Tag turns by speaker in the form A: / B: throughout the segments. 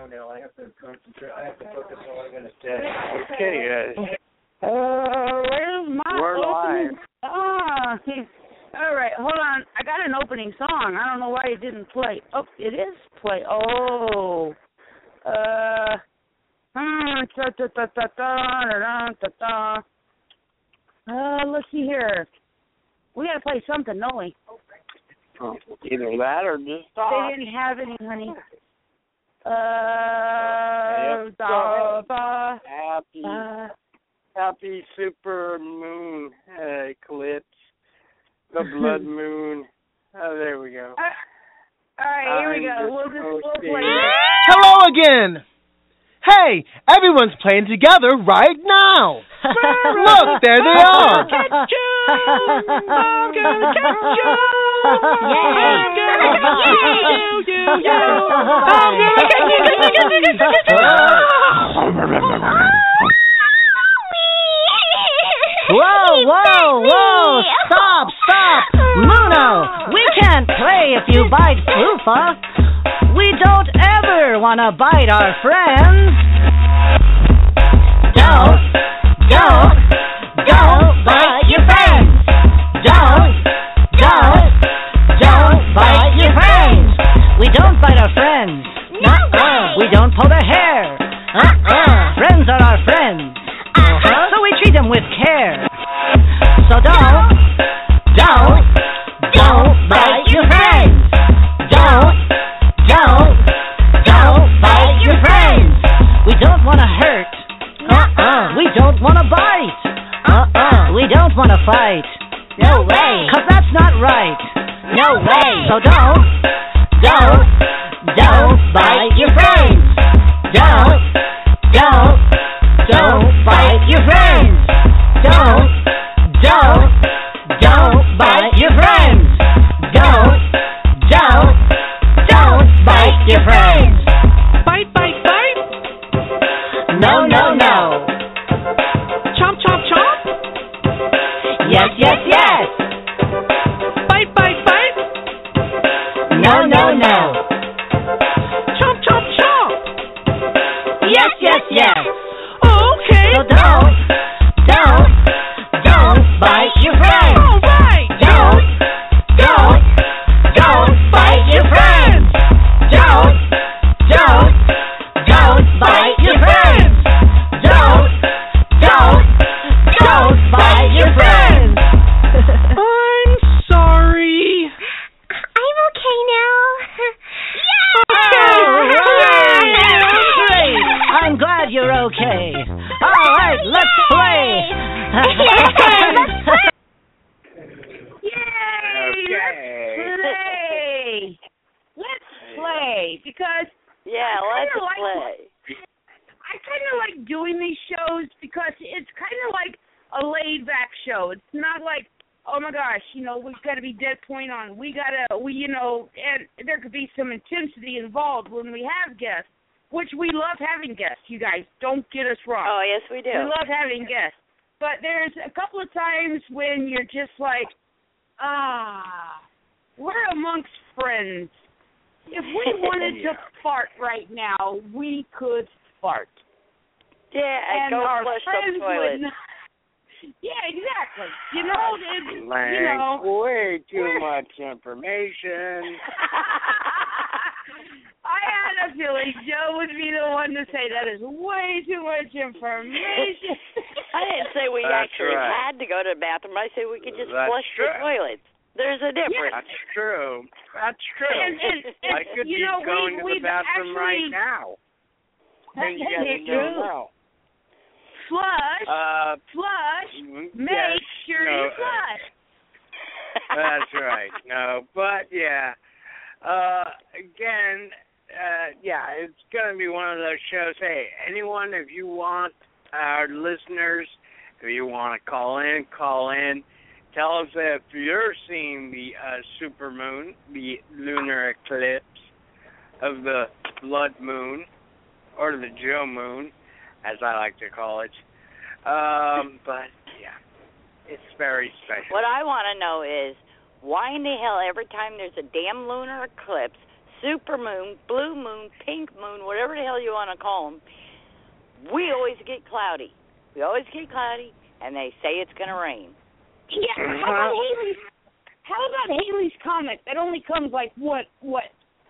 A: Starting to go now. I have to concentrate. I have to focus on what I'm going to say. Okay, uh,
B: Uh, where's my
A: We're
B: opening?
A: live.
B: Ah, all right, hold on. I got an opening song. I don't know why it didn't play. Oh, it is play. Oh, uh, ta ta ta ta ta da, da, da, da. Uh, let's see here. We gotta play something, don't we?
A: oh, either that or just
B: They didn't have any, honey. Uh,
A: Yep,
B: da, ba,
A: Happy,
B: uh,
A: happy super moon eclipse. The blood moon. Oh, there we go.
B: uh, all right, here we
A: I'm
B: go. We'll
A: just
B: just we'll play it.
C: Hello again. Hey, everyone's playing together right now. Look, there they are.
D: Whoa, whoa, whoa! Stop, stop! Muno, we can't play if you bite Foofa. We don't ever want to bite our friends. Don't, don't We don't bite our friends. Uh-uh. We don't pull their hair. Uh-uh. Friends are our friends. Uh-huh. So we treat them with care. So don't, don't, don't bite your friends. Don't, don't, don't bite your friends. We don't want to hurt. Uh-uh. We don't want to bite. Uh-uh. We don't want to fight. No way. Cause that's not right. No way. So don't, don't, don't bite your friends. Don't, don't, don't bite your friends. Don't, don't, don't bite your friends. Don't, don't, don't bite your friends.
B: Because
E: Yeah,
B: I
E: let's
B: like-
E: play.
B: I kind of like doing these shows because it's kind of like a laid back show. It's not like, oh my gosh, you know, we've got to be dead point on. We gotta, we, you know, and there could be some intensity involved when we have guests, which we love having guests. You guys, don't get us wrong.
E: Oh, yes, we do.
B: We love having guests. But there's a couple of times when you're just like, ah, we're amongst friends. If we wanted to fart right now, we could fart.
E: Yeah,
B: and
E: go
B: our
E: flush
B: friends
E: the toilet.
B: would not. Yeah, exactly. You know, it,
A: Like,
B: you know.
A: way too
B: we're-
A: much information.
B: I had a feeling Joe would be the one to say that is way too much information.
E: I didn't say we
A: That's
E: actually
A: right.
E: had to go to the bathroom. I said we could just
A: That's
E: flush
A: true.
E: the toilets. There's a difference.
A: That's true. That's true.
B: And, and, and,
A: I could
B: you
A: be
B: know,
A: going
B: we,
A: to the bathroom
B: actually,
A: right now.
B: That-
A: You
B: that
A: guys
B: true.
A: know.
B: Flush,
A: Uh,
B: flush,
A: mm,
B: make sure
A: no,
B: you
A: uh,
B: flush.
A: That's right. No, but yeah. Uh, again, uh, yeah, it's gonna be one of those shows. Hey, anyone, if you want our listeners, if you want to call in, call in. Tell us if you're seeing the uh, super moon, the lunar eclipse of the blood moon, or the Joe moon, as I like to call it. Um, but yeah, it's very special.
E: What I want to know is why in the hell every time there's a damn lunar eclipse, super moon, blue moon, pink moon, whatever the hell you want to call them, we always get cloudy. We always get cloudy, and they say it's going to rain.
B: Yeah. How about Halley's? How about Halley's comet? That only comes like what? What?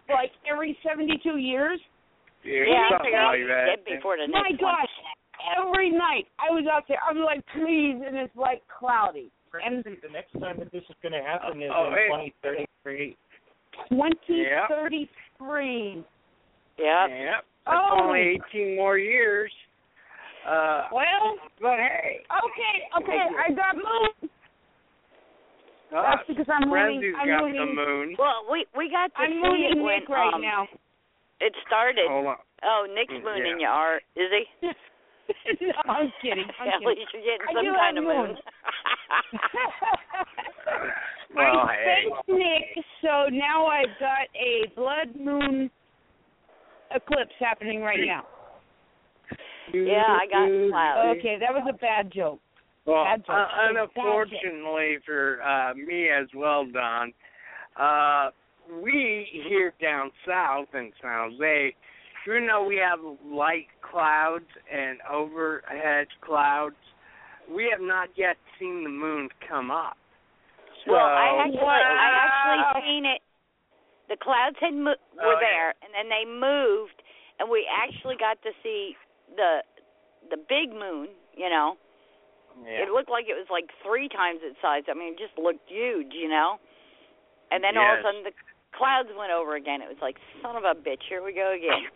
B: Like every seventy-two years?
E: Yeah,
A: something like that.
E: Before the
B: My
E: next one.
B: gosh! Every night I was out there. I'm like, please, and it's like cloudy. And
F: the next time that this is going to happen is
A: Oh,
F: in
A: hey.
F: 2033.
B: twenty
A: Yeah.
E: Yep.
A: Yep. That's
B: Oh.
A: only 18 more years. Uh,
B: Well,
A: but hey,
B: okay, okay. I got moved.
A: Uh,
B: That's because I'm moving.
A: Frenzy's
B: I'm
A: got
B: moving.
A: the moon.
E: Well, we we got to
B: I'm
E: see
B: moving
E: it
B: Nick
E: when
B: right
E: um,
B: now.
E: it started.
A: Hold on.
E: Oh, Nick's
A: Mm,
E: mooning
A: yeah.
E: you are, is he?
B: no, I'm kidding. I'm
E: At
B: kidding.
E: least you're getting
B: I
E: some
B: do
E: kind
B: have
E: of moon.
B: moon.
A: Well,
B: I
A: hey.
B: thanked Nick, so now I've got a blood moon eclipse happening right now.
E: yeah, I got clouds.
B: Okay, that was a bad joke.
A: Well, uh, unfortunately for uh, me as well, Don, uh, we here down south in San Jose, even though we have light clouds and overhead clouds, we have not yet seen the moon come up. So,
E: Well, I actually, I actually seen it. The clouds had mo- were
A: Oh, yeah.
E: there, and then they moved, and we actually got to see the the big moon. You know,
A: yeah.
E: it looked like it was like three times its size. I mean, it just looked huge. You know, and then all of a sudden the clouds went over again. It was like, son of a bitch, here we go again.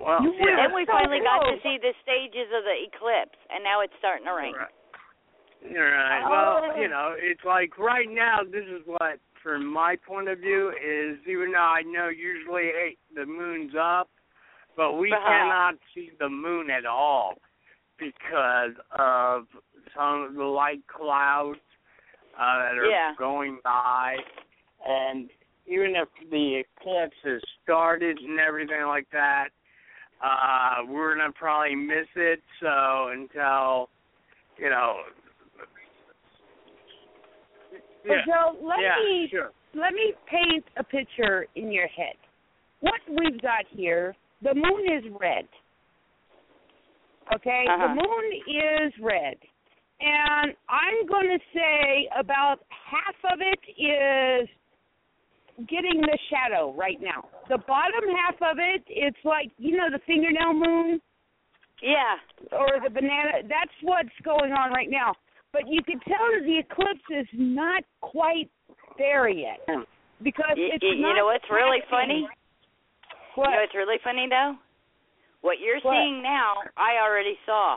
A: well,
B: You
A: yeah.
E: Then we
B: so
E: finally got to see the stages of the eclipse, and now it's starting to rain.
A: Right. Right. Well, you know, it's like right now. This is what, from my point of view, is even though I know usually hey, the moon's up, but we
E: Uh-huh.
A: cannot see the moon at all because of some of the light clouds uh, that are
E: Yeah.
A: going by, and even if the eclipse has started and everything like that, uh, we're gonna probably miss it. So until you know.
B: But Joe, let
A: yeah,
B: me
A: sure.
B: let me paint a picture in your head. What we've got here, the moon is red. Okay,
E: Uh-huh.
B: the moon is red, and I'm going to say about half of it is getting the shadow right now. The bottom half of it, it's like you know the fingernail moon
E: Yeah.
B: or the banana. That's what's going on right now. But you can tell that the eclipse is not quite there yet because
E: Y-
B: it's
E: y- you know what's really funny?
B: What?
E: You know what's really funny though? What you're
B: What?
E: seeing now, I already saw.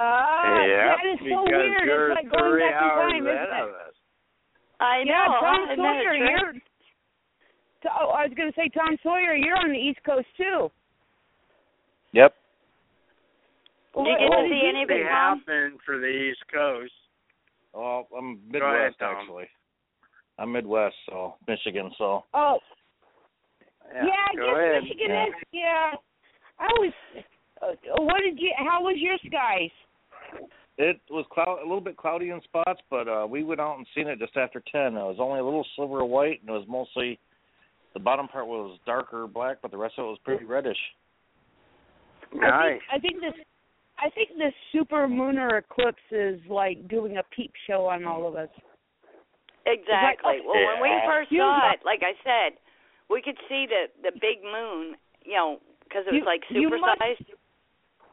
B: Ah,
A: yeah,
B: that is so weird. It's like going back in time, isn't it?
E: I know.
B: yeah, Tom
E: I know,
B: Sawyer,
E: Trish.
B: you're. Oh, I was going to say Tom Sawyer, you're on the East Coast too.
F: Yep.
E: Did you get
B: what
E: to see
B: you
E: any of it,
A: happen for the East Coast.
F: Well, I'm
A: Go ahead,
F: Midwest actually. I'm Midwest, so Michigan. So
B: Oh,
A: Yeah,
B: yeah, I guess
A: ahead.
B: Michigan
F: Yeah.
B: is. Yeah, I was. Uh, what did you? How was your skies?
F: it was cloud, a little bit cloudy in spots, but uh we went out and seen it just after ten. It was only a little sliver of white, and it was mostly the bottom part was darker black, but the rest of it was pretty reddish.
B: I
A: Nice.
B: think, I think this. I think this super lunar eclipse is like doing a peep show on all of us.
E: Exactly. Well, when we first saw it, like I said, we could see the the big moon, you know, because it was
B: You-
E: like
B: you must-
E: supersized.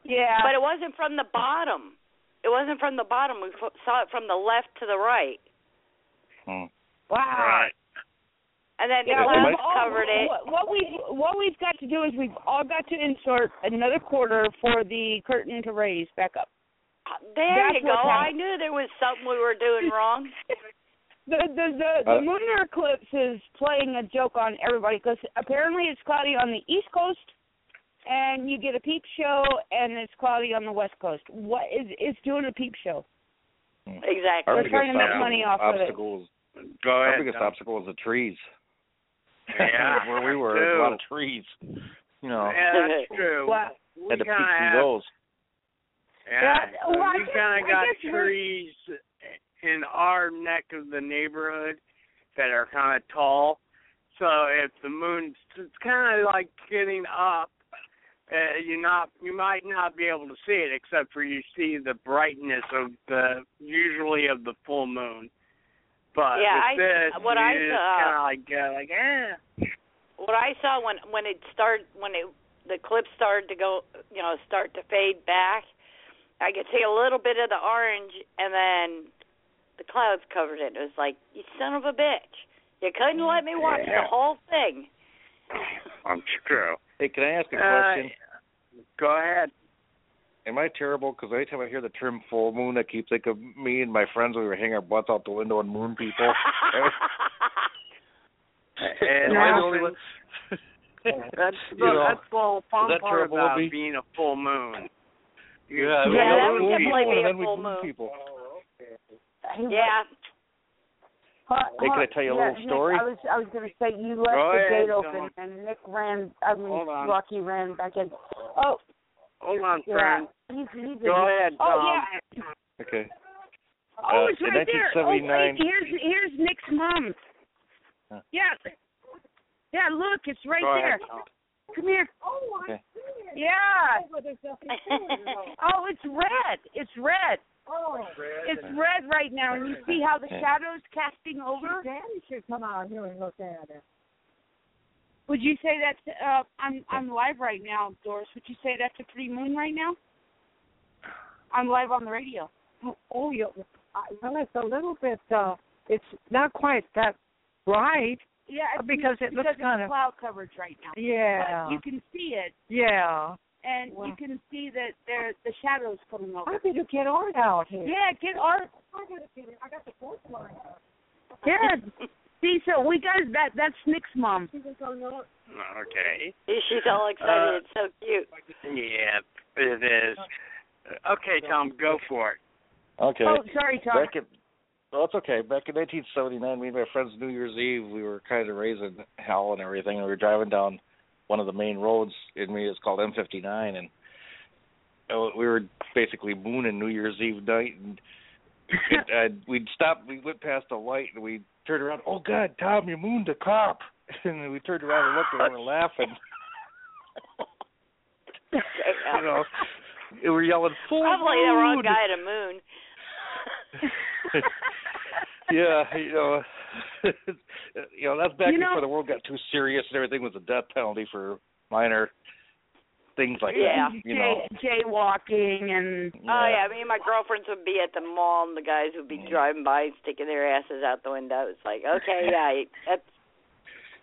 B: Yeah.
E: But it wasn't from the bottom. It wasn't from the bottom. We f- saw it from the left to the right,
F: Hmm.
B: wow.
A: Right.
E: and then the
B: Yeah,
E: clouds
B: we've all-
E: covered it.
B: What, what we what we've got to do is we've all got to insert another quarter for the curtain to raise back up.
E: There
B: That's
E: you go. I knew there was something we were doing wrong.
B: the the the, the
F: Uh,
B: lunar eclipse is playing a joke on everybody because apparently it's cloudy on the east coast, and you get a peep show, and it's cloudy on the west coast. What is is doing a peep show?
E: Exactly.
F: Our
B: They're trying to make money off of it.
F: obstacle is
A: Go
F: our biggest
A: Tom.
F: obstacle was the trees.
A: Yeah,
F: where we were,
A: true.
F: a lot of trees. You know,
A: Yeah, that's true.
B: Well,
A: we
F: had to peek
A: kinda
F: through
A: have-
F: those.
A: Yeah,
B: Yeah, well,
A: we kind of got
B: guess we're-
A: trees in our neck of the neighborhood that are kind of tall. So if the moon's, it's kind of like getting up. Uh, you not, you might not be able to see it except for you see the brightness of the usually of the full moon. But
E: Yeah, I-
A: this,
E: what I saw-
A: kind of like go like, eh.
E: what I saw when when it started when it the clip started to go you know start to fade back, I could see a little bit of the orange and then the clouds covered it. It was like you son of a bitch. You couldn't let me watch
A: Yeah.
E: the whole thing.
A: I'm true.
F: Hey, can I ask a
A: Uh,
F: question?
A: Go ahead.
F: Am I terrible? Because every time I hear the term full moon, I keep thinking of me and my friends when we were hanging our butts out the window and moon people.
A: And
F: Am I the
A: happens-
F: only one?
A: That's
F: You
A: the
F: know,
A: that's the whole fun
F: that
A: part about
F: of
A: being a full moon. You-
F: Yeah,
E: Yeah, that would definitely be a
F: and then we
E: full
F: moon
E: moon.
F: People.
E: yeah.
F: Hey, can I tell you a
B: yeah,
F: little story?
B: Nick, I was I was going to say you left
A: Go
B: the
A: ahead,
B: gate open
A: Tom.
B: and Nick ran. I mean
A: Hold.
B: Rocky ran back in. Oh,
A: Hold on,
B: yeah.
A: friend.
B: He's, he's
A: Go ahead,
B: Oh
A: Tom.
B: yeah.
F: Okay.
B: Oh,
F: Uh,
B: it's
F: in
B: right there. Oh, wait,
F: 1979
B: here's here's Nick's mom.
F: Huh.
B: Yeah. Yeah, look, it's right
A: Go
B: there.
A: ahead, Tom.
B: Come here.
F: Oh Okay.
B: Yeah. Oh, it's red. It's red. It's red right now, and you see how the shadows casting over.
G: Daddy should come out here and look at it.
B: Would you say that's uh I'm I'm live right now, Doris. Would you say that's a pretty moon right now? I'm live on the radio.
G: Oh, oh yeah. I- Well, it's a little bit. uh It's not quite that bright.
B: Yeah, it's
G: Because it looks kind of-
B: cloud coverage right now.
G: Yeah.
B: But you can see it,
G: Yeah.
B: And
G: Wow.
B: you can see that there the shadows coming over.
G: I need to get art out here.
B: Yeah, get art.
G: I gotta get it. I got the fourth line.
B: Yeah. see, so we got that. That's Nick's mom.
G: She was on
A: Okay.
E: She's all excited.
A: Uh,
E: it's so cute.
A: Yeah, it is. Okay, Tom, go for it.
F: Okay.
B: Oh, sorry, Tom.
F: Back in, well, it's okay. Back in 1979, me and my friends, New Year's Eve, we were kind of raising hell and everything. And we were driving down one of the main roads in me. is called M59, and uh, we were basically mooning New Year's Eve night. And it, uh, we'd stop. We went past a light, and we turned around. Oh God, Tom, you mooned a cop! And we turned around and looked, and we were laughing. you know, we were yelling full
E: Probably the wrong
F: moon.
E: guy to moon.
F: Yeah, you know, you know that's back
B: You know-
F: before the world got too serious and everything was a death penalty for minor things like
E: Yeah.
F: that. You know,
B: Jay, jaywalking and
E: Oh yeah, me and my girlfriends would be at the mall, and the guys would be driving by and sticking their asses out the window. It's like, okay, yeah, that's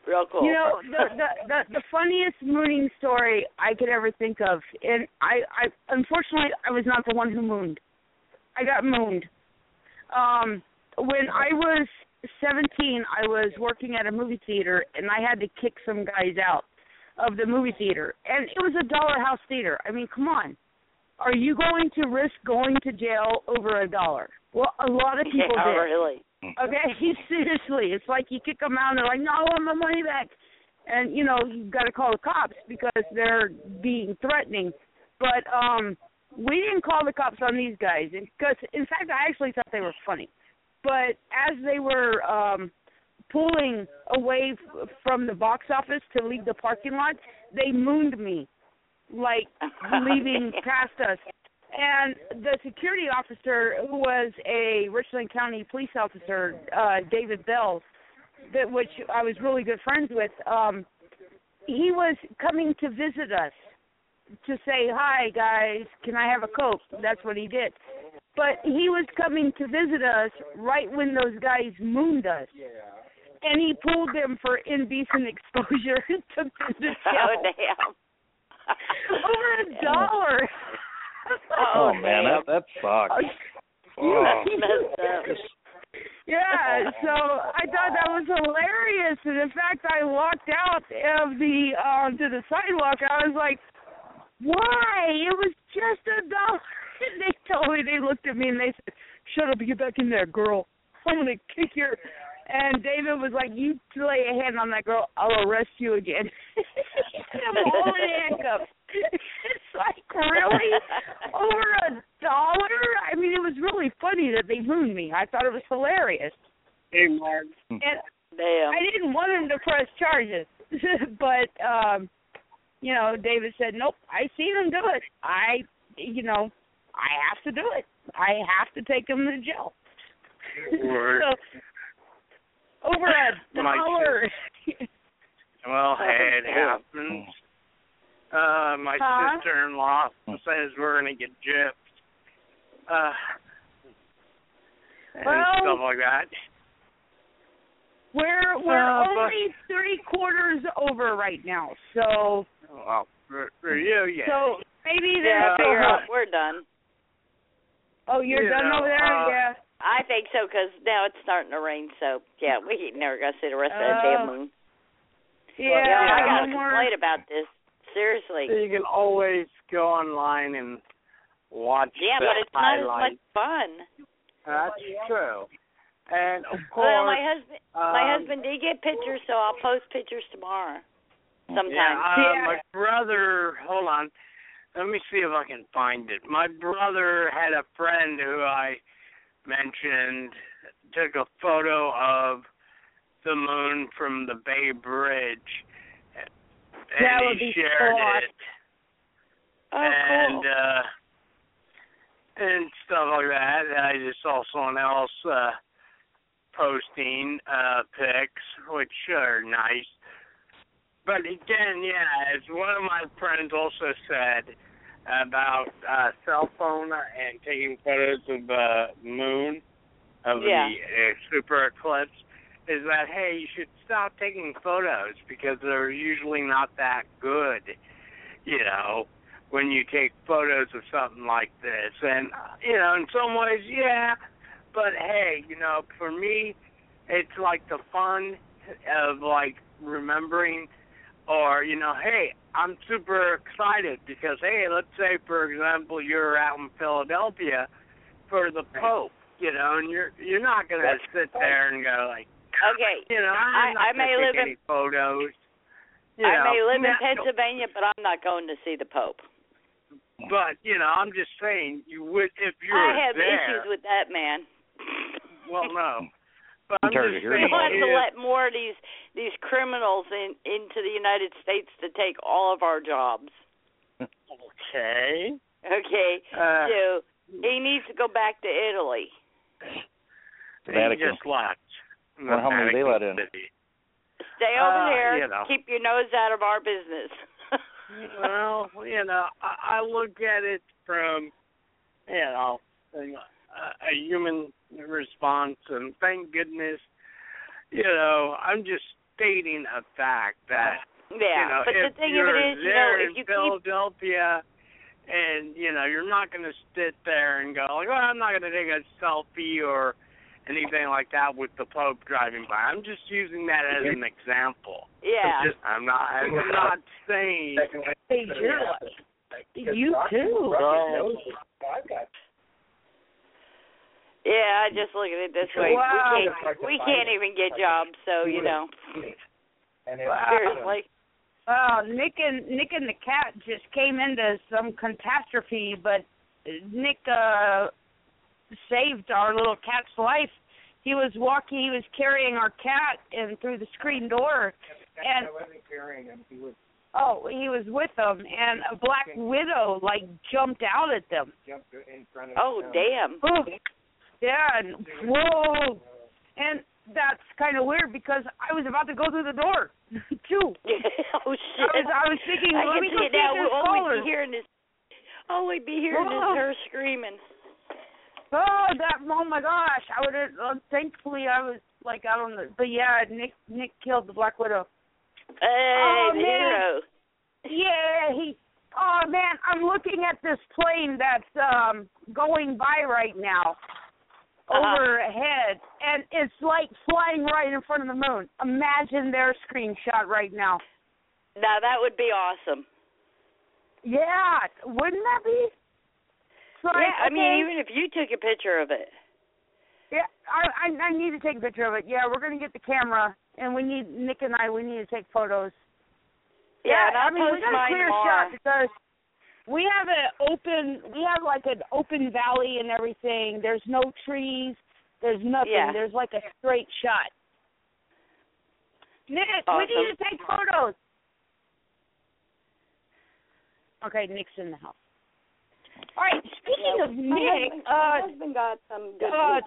E: real cool.
B: You know, the, the the the funniest mooning story I could ever think of, and I I unfortunately I was not the one who mooned. I got mooned. Um, when I was 17, I was working at a movie theater, and I had to kick some guys out of the movie theater, and it was a dollar house theater. I mean, come on, are you going to risk going to jail over a dollar? Well, a lot of people
E: yeah,
B: did.
E: really.
B: Okay, seriously, it's like you kick them out and they're like, "No, I want my money back," and you know you've got to call the cops because they're being threatening. But um, we didn't call the cops on these guys because, in fact, I actually thought they were funny. But as they were um, pulling away f- from the box office to leave the parking lot, they mooned me, like leaving past us. And the security officer, who was a Richland County police officer, uh, David Bell, that which I was really good friends with, um, he was coming to visit us to say, "Hi guys, can I have a coke?" That's what he did. But he was coming to visit us right when those guys mooned us. And he pulled them for indecent exposure and took them to jail
E: Oh damn.
B: over a dollar.
F: oh, man, that that sucks. Oh.
B: you, Yeah, so I thought that was hilarious, and in fact, I walked out of the um to the sidewalk. I was like, "Why? It was just a dollar." And they told me they looked at me and they said, "Shut up, get back in there, girl. I'm gonna kick your." And David was like, "You lay a hand on that girl, I'll arrest you again." I'm all in handcuffs. It's like really over a dollar. I mean, it was really funny that they mooned me. I thought it was hilarious.
A: Hey, Mark.
B: And
E: Damn.
B: I didn't want him to press charges, but um, you know, David said, "Nope, I seen him do it. I, you know, I have to do it. I have to take him to jail."
A: Word.
B: so over a dollar.
A: Well, hey, it happens. Uh, my
B: Huh?
A: sister-in-law says we're gonna get gypped. Uh, and
B: Well-
A: stuff like that.
B: We're we're
A: Uh, but-
B: only three quarters over right now, so
A: Well, for, for you, yeah.
B: so maybe
E: Yeah,
B: there's
E: figure out we're done.
B: Oh, you're
A: You
B: done
A: know,
B: over there,
A: uh,
B: yeah.
E: I think so because now it's starting to rain. So yeah, we ain't never gonna see the rest of that damn
B: Oh.
E: moon.
B: Yeah,
E: yeah, I got
B: no
E: a
B: more.
E: complaint about this. Seriously.
A: you can always go online and watch
E: Yeah,
A: the
E: but it's not as much
A: highlights.
E: fun.
A: That's true. And of course,
E: Well, my husband, my
A: um,
E: husband did get pictures, so I'll post pictures tomorrow. Sometime.
A: Yeah, uh,
B: Yeah.
A: my brother. Hold on. Let me see if I can find it. My brother had a friend who I mentioned took a photo of the moon from the Bay Bridge, and
B: That
A: he
B: be
A: shared
B: hot.
A: it
E: oh,
A: and
E: cool.
A: uh and stuff like that. And I just saw someone else uh posting uh pics which are nice. But again, yeah, as one of my friends also said about uh cell phone and taking photos of the moon of
E: Yeah.
A: the uh, super eclipse is that hey, you should stop taking photos because they're usually not that good. You know, when you take photos of something like this. And, uh, you know, in some ways, yeah. But hey, you know, for me, it's like the fun of like remembering or, you know, hey, I'm super excited because, hey, let's say, for example, you're out in Philadelphia for the Pope, you know, and you're you're not going to sit there and go like,
E: Okay.
A: you know,
E: I-
A: I'm
E: I
A: gonna
E: may live in-
A: photos. You
E: I
A: know,
E: may live in Pennsylvania, but I'm not going to see the Pope.
A: But you know, I'm just saying, you would if you were
E: I have
A: there.
E: issues with that man.
A: Well, no, but I'm
F: tired of
A: just
F: hearing
E: We
A: saying.
F: about
E: want to let more of these these criminals in into the United States to take all of our jobs.
A: okay.
E: Okay,
A: Uh,
E: so he needs to go back to Italy.
A: he
F: Vatican.
A: just left.
F: Wonder how many they let in.
A: City.
E: Stay over
A: Uh,
E: there.
A: you know.
E: Keep your nose out of our business.
A: well, you know, I, I look at it from, you know, a, a human response, and thank goodness, you know, I'm just stating a fact that
E: yeah,
A: you know,
E: but
A: if
E: the thing of
A: you're
E: it is, you know,
A: there
E: if
A: in
E: you keep
A: Philadelphia, and you know, you're not going to sit there and go like, "Well, I'm not going to take a selfie or anything like that with the Pope driving by." I'm just using that as an example.
E: yeah.
A: I'm not. I'm not saying.
B: Hey, you're you too.
E: Yeah, I just look at it this way.
B: Wow.
E: We can't we can't even get jobs, so you know.
B: Wow.
E: Seriously.
B: Wow, Nick and Nick and the cat just came into some catastrophe, but Nick uh saved our little cat's life. He was walking, he was carrying our cat in through the screen door, and I wasn't carrying him. He was oh, he was with them, and a black widow like jumped out at them. Jumped in front of.
E: Oh damn.
B: Boom. Yeah, and whoa, and that's kind of weird because I was about to go through the door too.
E: oh shit.
B: I was, I was thinking,
E: I
B: let me
E: see
B: go see
E: now. We'll always be hearing this. Oh, we'd be hearing
B: Whoa.
E: this her screaming.
B: Oh, that! Oh my gosh! I would have. Uh, thankfully, I was like out on the. But yeah, Nick Nick killed the Black Widow.
E: Hey,
B: Oh,
E: the
B: man.
E: hero.
B: Yeah, he. Oh man, I'm looking at this plane that's um going by right now.
E: Uh-huh.
B: overhead, and it's like flying right in front of the moon. Imagine their screenshot right now.
E: Now that would be awesome.
B: Yeah, wouldn't that be? Like,
E: yeah, I mean,
B: okay,
E: even if you took a picture of it.
B: Yeah, I, I I need to take a picture of it. Yeah, we're gonna get the camera, and we need Nick and I. We need to take photos.
E: Yeah, and I'll
B: I mean we got a clear
E: tomorrow.
B: shot because we have an open. We have like an open valley and everything. There's no trees. There's nothing.
E: Yeah.
B: There's like a straight shot. Nick, we need to take photos. Okay, Nick's in the house. All right. Speaking of
E: my
B: Nick,
E: husband,
B: uh,
E: my husband got some good
B: uh,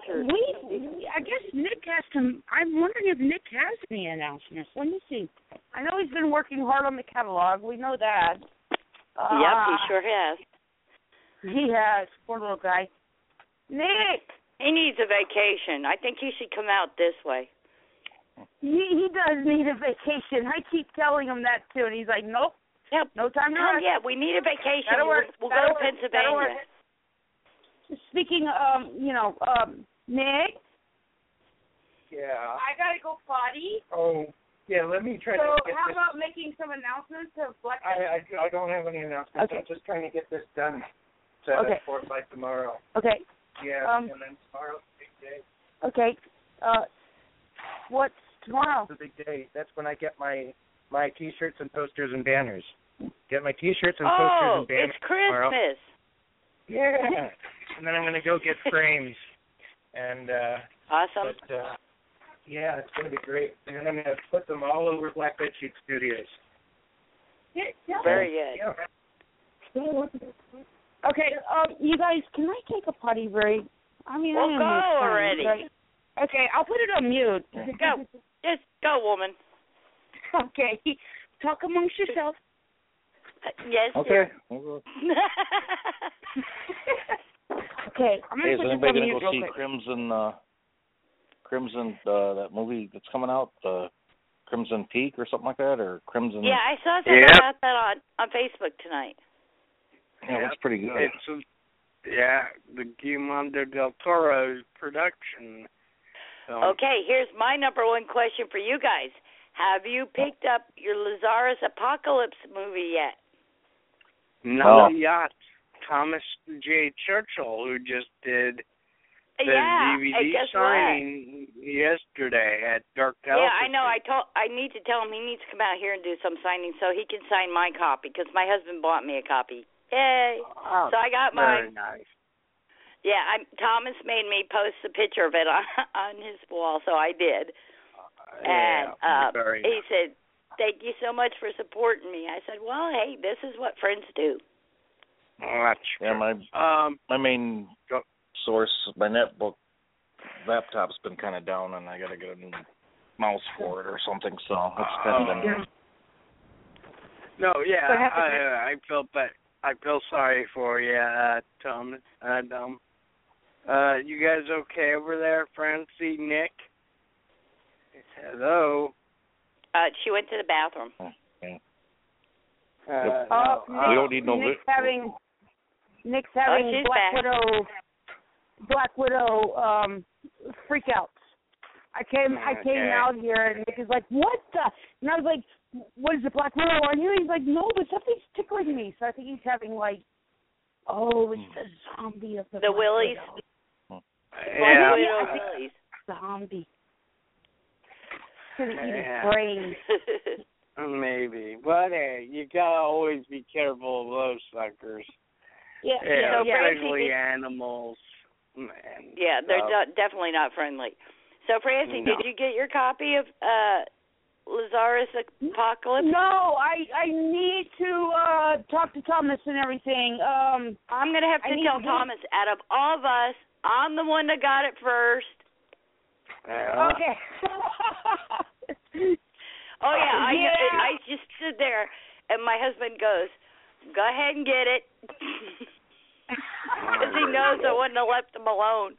B: we, I guess Nick has some. I'm wondering if Nick has any announcements. Let me see. I know he's been working hard on the catalog. We know that. Uh,
E: yep, he sure has.
B: He has. Poor little guy. Nick,
E: He needs a vacation. I think he should come out this way.
B: he he does need a vacation. I keep telling him that too, and he's like, nope.
E: Yep.
B: No time to
E: Oh
B: rush.
E: yeah, we need a vacation.
B: That'll
E: We'll,
B: work.
E: we'll
B: That'll
E: go to
B: work. That'll
E: Pennsylvania.
B: work. Speaking, um, you know, um, Nick,
H: Yeah.
B: I gotta go potty.
H: Oh, yeah. Let me try
B: So
H: to get
B: how
H: this.
B: about making some announcements of Black?
H: I, I I don't have any announcements.
B: Okay.
H: I'm just trying to get this done. Set
B: Okay.
H: up for by tomorrow.
B: Okay.
H: Yeah.
B: Um,
H: and then tomorrow's a big day.
B: Okay. Uh, what's tomorrow?
H: The big day. That's when I get my my T-shirts and posters and banners. Get my T-shirts and posters
E: Oh,
H: and banners
E: it's
H: tomorrow.
E: Christmas.
H: Yeah. and then I'm gonna go get frames. And uh
E: Awesome.
H: but uh yeah, it's gonna be great. And I'm gonna put them all over Black Bed Sheet Studios.
E: Very good.
H: Yeah.
B: Okay. Um, you guys, can I take a potty break? I mean,
E: Well,
B: I am
E: go
B: your friend,
E: already.
B: right? Okay, I'll put it on mute.
E: Go. Just go, woman.
B: okay. Talk amongst yourselves.
E: Uh, yes.
F: Okay.
E: dear.
B: Okay, I'm gonna
F: is
B: put this
F: anybody
B: on
F: gonna go see
B: quick.
F: Crimson? uh Crimson, uh, that movie that's coming out, uh, Crimson Peak or something like that, or Crimson?
E: yeah, I saw something
A: Yep.
E: about that on on Facebook tonight.
F: Yeah, it looks pretty good.
A: It's a, yeah, the Guillermo del Toro production. film.
E: Okay, here's my number one question for you guys. Have you picked up your Lazarus Apocalypse movie yet?
A: Not
F: Oh.
A: yet. Thomas J. Churchill, who just did the
E: yeah,
A: DVD
E: and guess
A: signing yesterday at Dark
E: what? Yeah, I know. I told I need to tell him he needs to come out here and do some signing so he can sign my copy because my husband bought me a copy. Yay!
A: Oh,
E: so I got
A: very
E: mine.
A: nice.
E: Yeah, I Thomas made me post a picture of it on on his wall, so I did. And
A: yeah,
E: uh,
A: very
E: he said, "Thank you so much for supporting me." I said, "Well, hey, this is what friends do."
A: Oh, that's
F: Yeah, my
A: um
F: my main source, my netbook laptop's been kind of down, and I got to get a new mouse for it or something. So it's kind of been.
A: no, yeah, I I feel but I feel sorry for you, uh, Tom And um, uh, you guys okay over there, Francie, Nick? Hello.
E: Uh, she went to the bathroom.
F: Yeah.
A: Uh,
B: Oh,
A: no,
F: We
A: uh,
F: don't need no.
B: Nick's
F: vi-
B: having Nick's having
E: Oh, she's
B: Black
E: back.
B: Widow Black Widow um freakouts. I came I came out here and Nick is like, What the and I was like, What is the Black Widow on you? He's like, No, but something's tickling me. So I think he's having like Oh, it's the zombie of the
E: The
B: Black
E: willies?
B: Widow.
A: yeah,
E: Widow
B: I think-
E: Willies.
B: Zombie. Gonna eat
A: Yeah.
B: his brains.
A: maybe. But hey, you gotta always be careful of those suckers.
B: Yeah,
A: Yeah,
E: So Francie
A: especially
E: did-
A: animals. Man,
E: yeah, they're
A: so-
E: de- definitely not friendly. So, Francie,
A: No.
E: did you get your copy of uh Lazarus Apocalypse?
B: No, I I need to uh talk to Thomas and everything. Um
E: I'm gonna have to
B: need
E: tell
B: to-
E: Thomas. Out of all of us, I'm the one that got it first.
A: Yeah.
B: Okay.
E: Oh yeah, I
B: Yeah.
E: I just stood there, and my husband goes, "Go ahead and get it," because he knows I wouldn't have left him alone.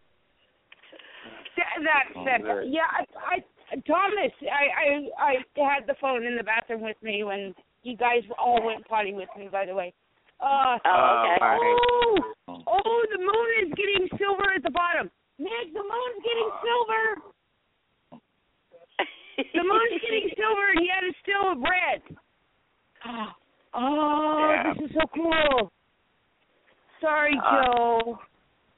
B: That, that,
F: Oh,
B: that yeah, I, I Thomas, I, I I had the phone in the bathroom with me when you guys all went potty with me. By the way. Uh,
E: Oh, okay.
A: Uh,
B: oh, oh, the moon is getting silver at the bottom. Nick, the moon's getting silver. The moon's getting silver, and yet it's still red. Oh,
A: Yeah.
B: this is so cool. Sorry,
A: Uh,
B: Joe.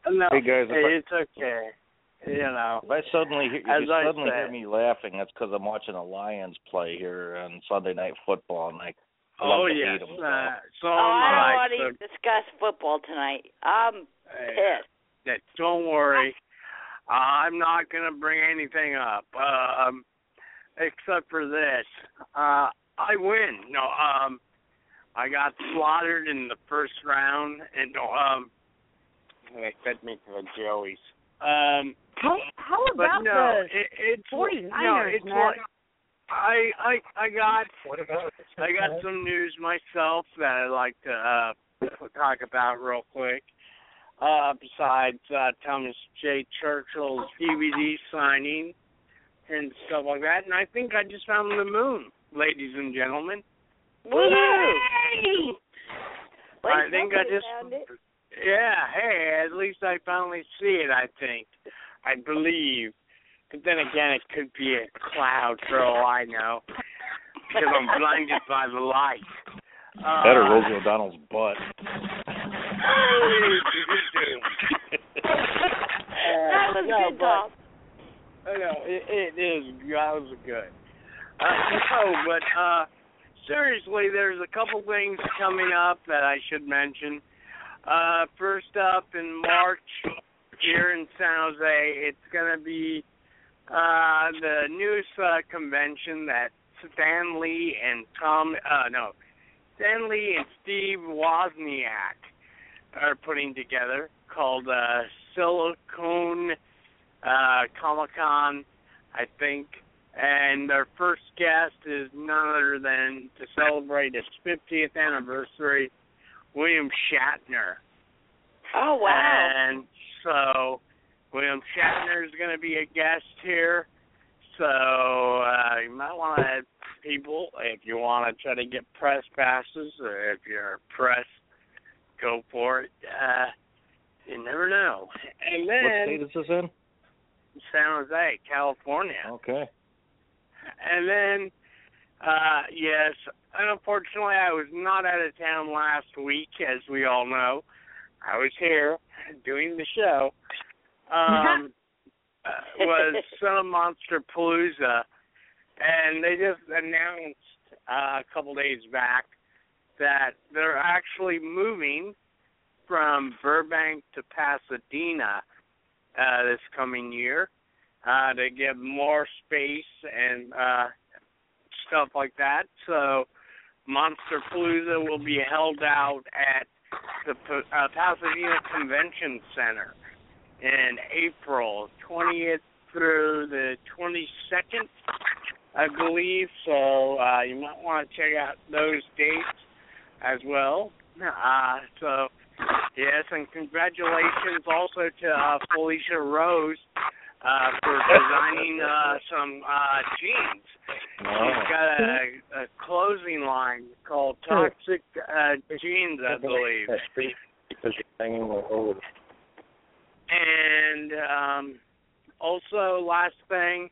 A: No,
F: Hey, guys, if
A: it's okay. You know,
F: If I suddenly hear, if
A: As
F: you
A: I
F: suddenly
A: said-
F: hear me laughing, that's because I'm watching the Lions play here on Sunday Night Football, and I I love
A: oh
F: to
A: yes.
F: hate 'em, so.
A: Uh, so
E: oh, I don't
A: I.
E: want
A: so-
E: to discuss football tonight. I'm pissed.
A: that don't worry. I'm not gonna bring anything up, um, except for this. Uh, I win. No, um, I got slaughtered in the first round, and um, they sent me to the Joeys. Um,
B: How how about
A: no,
B: the
A: it, it's
B: 49ers,
A: no, it's
B: Matt?
A: like I I I got
H: What about
A: I got some news myself that I'd like to uh, talk about real quick. Uh, besides uh, Thomas J. Churchill's DVD signing and stuff like that, and I think I just found the moon, ladies and gentlemen.
E: Woohoo!
A: I think I just yeah, hey, at least I finally see it. I think, I believe. But then again, it could be a cloud for all I know, because I'm blinded by the light. Uh,
F: That or Rosie O'Donnell's butt.
E: That was
A: no,
E: good,
A: but-
E: Tom.
A: I it, it is. That was good. Uh, no, but uh, seriously, there's a couple things coming up that I should mention. Uh, first up in March here in San Jose, it's going to be uh, the newest uh, convention that Stan Lee and Tom, uh, no, Stan Lee and Steve Wozniak are putting together called uh, Silicon uh, Comic Con, I think. And our first guest is none other than to celebrate his 50th anniversary, William Shatner.
E: Oh wow!
A: And so William Shatner is going to be a guest here. So uh, you might want to have people if you want to try to get press passes, or if you're press, go for it. Uh, you never know. And
F: what state is this in?
A: San Jose, California.
F: Okay.
A: And then, uh, yes, unfortunately, I was not out of town last week, as we all know. I was here doing the show. Um, uh, was Son of Monster Palooza, and they just announced uh, a couple days back that they're actually moving from Burbank to Pasadena uh, this coming year uh, to give more space and uh, stuff like that. So Monster Palooza will be held out at the uh, Pasadena Convention Center in April 20th through the 22nd, I believe. So uh, you might want to check out those dates as well. Uh, so yes, and congratulations also to uh, Felicia Rose uh, for designing uh, some uh, jeans. She's got a, a clothing line called Toxic uh, Jeans, I believe.
H: Because you're hanging over.
A: And um, also, last thing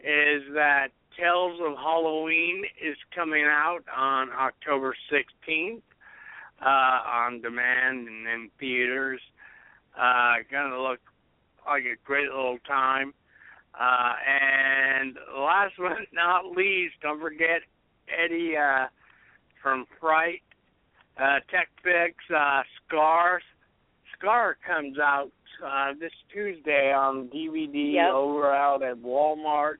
A: is that Tales of Halloween is coming out on October 16th uh, on demand and in theaters. Uh, gonna look like a great little time. Uh, and last but not least, don't forget Eddie uh, from Fright, uh, Tech Fix, uh, Scar. Scar comes out uh, this Tuesday on DVD
E: Yep.
A: over out at Walmart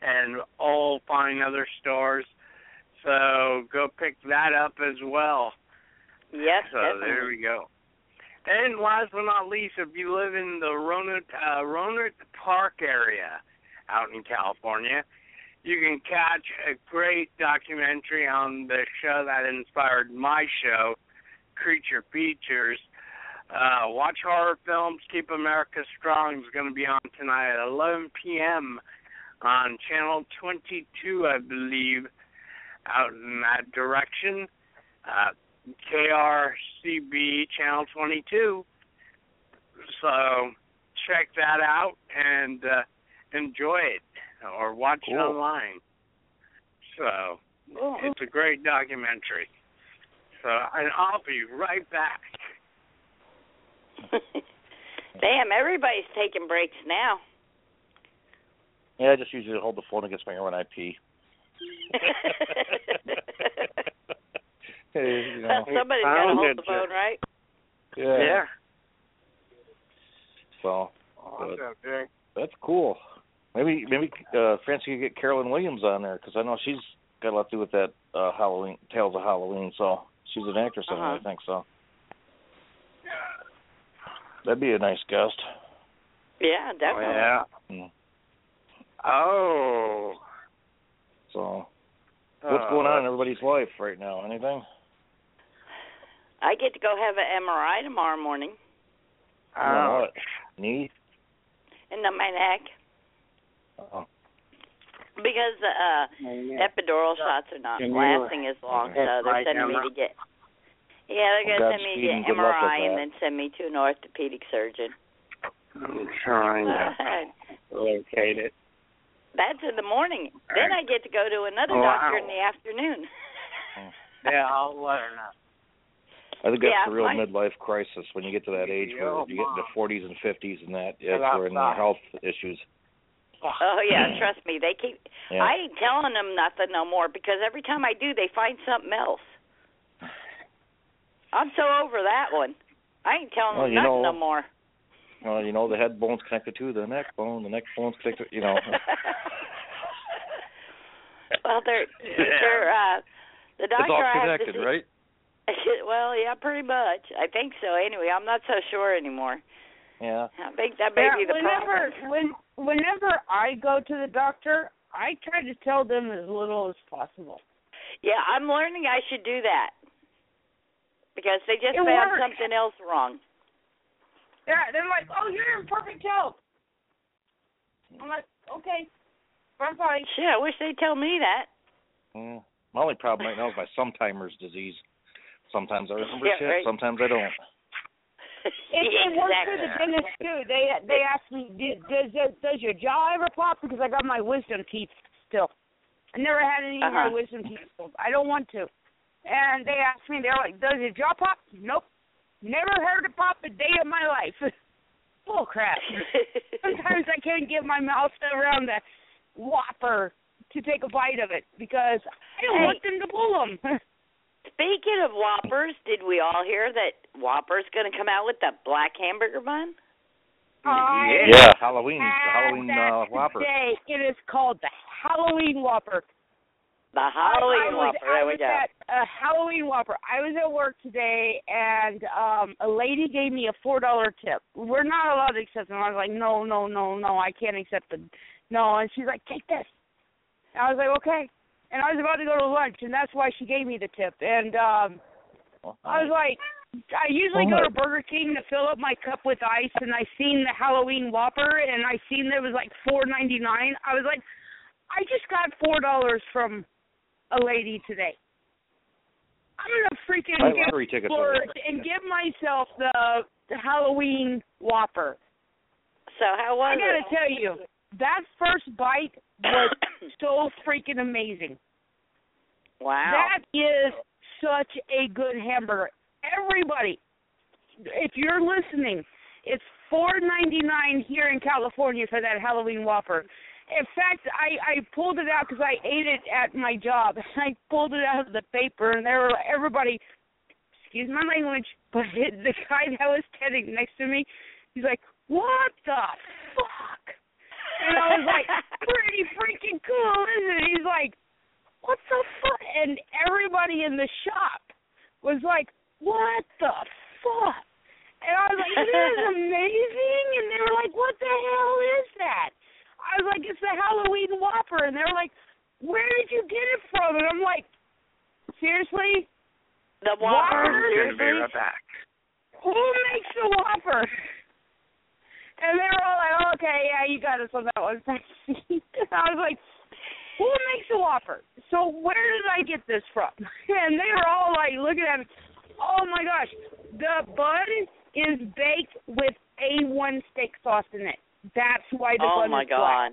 A: and all fine other stores. So go pick that up as well.
E: Yep,
A: So
E: definitely.
A: there we go. And last but not least, if you live in the Rohnert, uh, Park area out in California, you can catch a great documentary on the show that inspired my show, Creature Features. Uh, watch horror films, Keep America Strong is going to be on tonight at 11 p.m. on Channel 22, I believe, out in that direction. Uh, KRCB Channel 22. So check that out and uh, enjoy it or watch it online. So it's a great documentary. So and I'll be right back.
E: Damn, everybody's taking breaks now.
F: Yeah, I just usually hold the phone against my ear when I pee. Hey, you know.
E: Somebody's got to hold the phone, right?
F: Yeah. So,
A: Awesome,
F: but that's cool. Maybe maybe uh Francie could get Caroline Williams on there because I know she's got a lot to do with that uh Halloween Tales of Halloween. So she's an actress in it, I
E: Uh-huh.
F: think so. That'd be a nice guest.
E: Yeah, definitely.
A: yeah.
F: Mm.
A: Oh.
F: So, what's going on in everybody's life right now? Anything?
E: I get to go have an MRI tomorrow morning
F: Oh. What? Knee?
E: in the, my neck
F: Oh.
E: because the uh, epidural shots are not
A: Can you
E: lasting as long, so they're
A: my
E: sending me to get. Yeah, they're
F: Well,
E: gonna send me to get
F: good
E: MRI and then send me to an orthopedic surgeon.
A: I'm trying to locate it.
E: That's in the morning. Then I get to go to another
A: Wow.
E: doctor in the afternoon.
A: Yeah, I'll let her know.
F: I think that's
E: Yeah,
F: the real
E: my-
F: midlife crisis when you get to that age where you get into 40s and 50s and that
A: Get
F: that's where your
A: outside.
F: health issues.
E: Oh yeah, trust me, they keep.
F: Yeah.
E: I ain't telling them nothing no more because every time I do, they find something else. I'm so over that one. I ain't telling
F: Well,
E: them nothing
F: know-
E: no more.
F: Well, you know, the head bone's connected to the neck bone, the neck bone's connected, you know.
E: well, they're they're uh, the
F: it's
E: doctor
F: all
E: I have to
F: connected,
E: see.
F: right?
E: well, yeah, pretty much. I think so. Anyway, I'm not so sure anymore.
F: Yeah.
E: I think that may
B: Yeah,
E: be the
B: whenever
E: problem.
B: when whenever I go to the doctor, I try to tell them as little as possible.
E: Yeah, I'm learning I should do that because they just
B: It
E: found
B: works.
E: something else wrong.
B: Yeah, they're like, "Oh, you're in perfect health." I'm like, "Okay, I'm fine."
E: Shit, I wish they'd tell me that.
F: Mm. My only problem right now is my sometimer's disease. Sometimes I remember
E: Yeah,
F: shit,
E: right.
F: sometimes I don't.
B: It, it works for the dentist too. They they ask me, "Does does, does your jaw ever pop?" Because I got my wisdom teeth still. I never had any of my
E: Uh-huh.
B: wisdom teeth. pulled. I don't want to. And they asked me, they're like, "Does your jaw pop?" Nope. Never heard it pop a day of my life. Bull crap. Sometimes I can't get my mouth around the Whopper to take a bite of it because I don't
E: Hey.
B: want them to pull them.
E: Speaking of Whoppers, did we all hear that Whopper's going to come out with the black hamburger bun?
B: I
F: Yeah, Halloween, the Halloween uh, Whopper.
B: Today. It is called the Halloween Whopper.
E: The Halloween
B: I was,
E: Whopper.
B: I
E: There we
B: was
E: go.
B: at a Halloween Whopper. I was at work today, and um a lady gave me a four dollar tip. We're not allowed to accept them. I was like, no, no, no, no, I can't accept them. No, and she's like, take this. And I was like, okay. And I was about to go to lunch, and that's why she gave me the tip. And um I was like, I usually go to Burger King to fill up my cup with ice, and I seen the Halloween Whopper, and I seen that it was like four ninety nine. I was like, I just got four dollars from a lady today. I'm gonna freaking
F: My
B: get
F: lottery tickets are
B: and give myself the, the Halloween Whopper.
E: So how was
B: I
E: was
B: gotta
E: it?
B: tell you, that first bite was so freaking amazing.
E: wow.
B: That is such a good hamburger. Everybody, if you're listening, it's four ninety nine here in California for that Halloween Whopper. In fact, I I pulled it out because I ate it at my job. I pulled it out of the paper, and there were everybody. Excuse my language, but the guy that was standing next to me, he's like, "What the fuck?" And I was like, "Pretty freaking cool, isn't it?" He's like, what the fuck? And everybody in the shop was like, what the fuck? And I was like, it is amazing. And they were like, what the hell is that? I was like, it's the Halloween Whopper. And they were like, where did you get it from? And I'm like, seriously?
E: the
B: Whopper?
E: Whopper.
A: Good be right back.
B: Who makes the Whopper? And they were all like, oh, okay, yeah, you got us on that one. I was like, who makes a Whopper? So where did I get this from? And they were all like looking at me. Oh my gosh, the bun is baked with A1 steak sauce in it. That's why the
E: oh
B: bun is black.
E: Oh my god.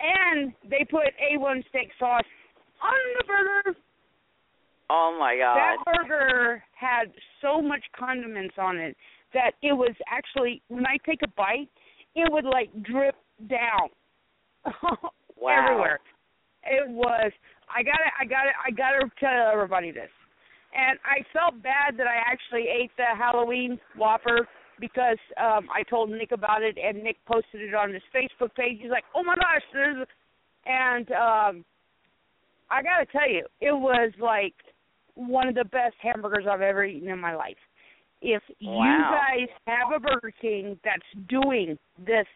B: And they put A1 steak sauce on the burger.
E: Oh my god.
B: That burger had so much condiments on it that it was actually when I take a bite, it would like drip down
E: Wow.
B: everywhere. It was. I got I got I got to tell everybody this. And I felt bad that I actually ate the Halloween Whopper because um I told Nick about it and Nick posted it on his Facebook page. He's like, "Oh my gosh, there's," and um I got to tell you, it was like one of the best hamburgers I've ever eaten in my life. If you guys have a Burger King that's doing this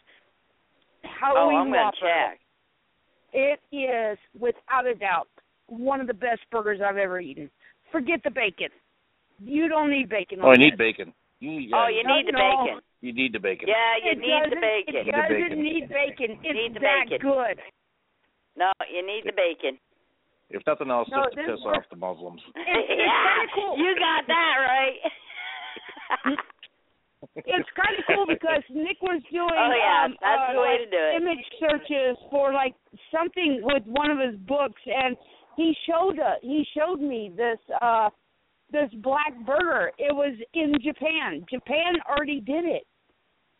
E: Oh,
B: Halloween
E: I'm gonna
B: Whopper,
E: check.
B: it is without a doubt one of the best burgers I've ever eaten. Forget the bacon. You don't need bacon.
F: Oh,
B: on
F: you need bacon. You,
E: Oh, you
B: No,
E: need the
B: no.
E: bacon.
F: you need the bacon.
E: Yeah, you
B: it
E: need the bacon.
B: It
F: Need the
B: doesn't
F: bacon.
B: need bacon. It's
E: Need the
B: that
E: bacon.
B: good.
E: No, you need the bacon.
F: If nothing else,
B: No,
F: just to piss
B: works.
F: off the Muslims.
B: It's, it's
E: yeah,
B: cool.
E: you got that right.
B: It's kind of cool because Nick was doing
E: Oh, yeah,
B: um,
E: that's
B: uh,
E: the way
B: like
E: to do it.
B: image searches for like something with one of his books, and he showed uh, he showed me this uh this black burger. It was in Japan. Japan already did it.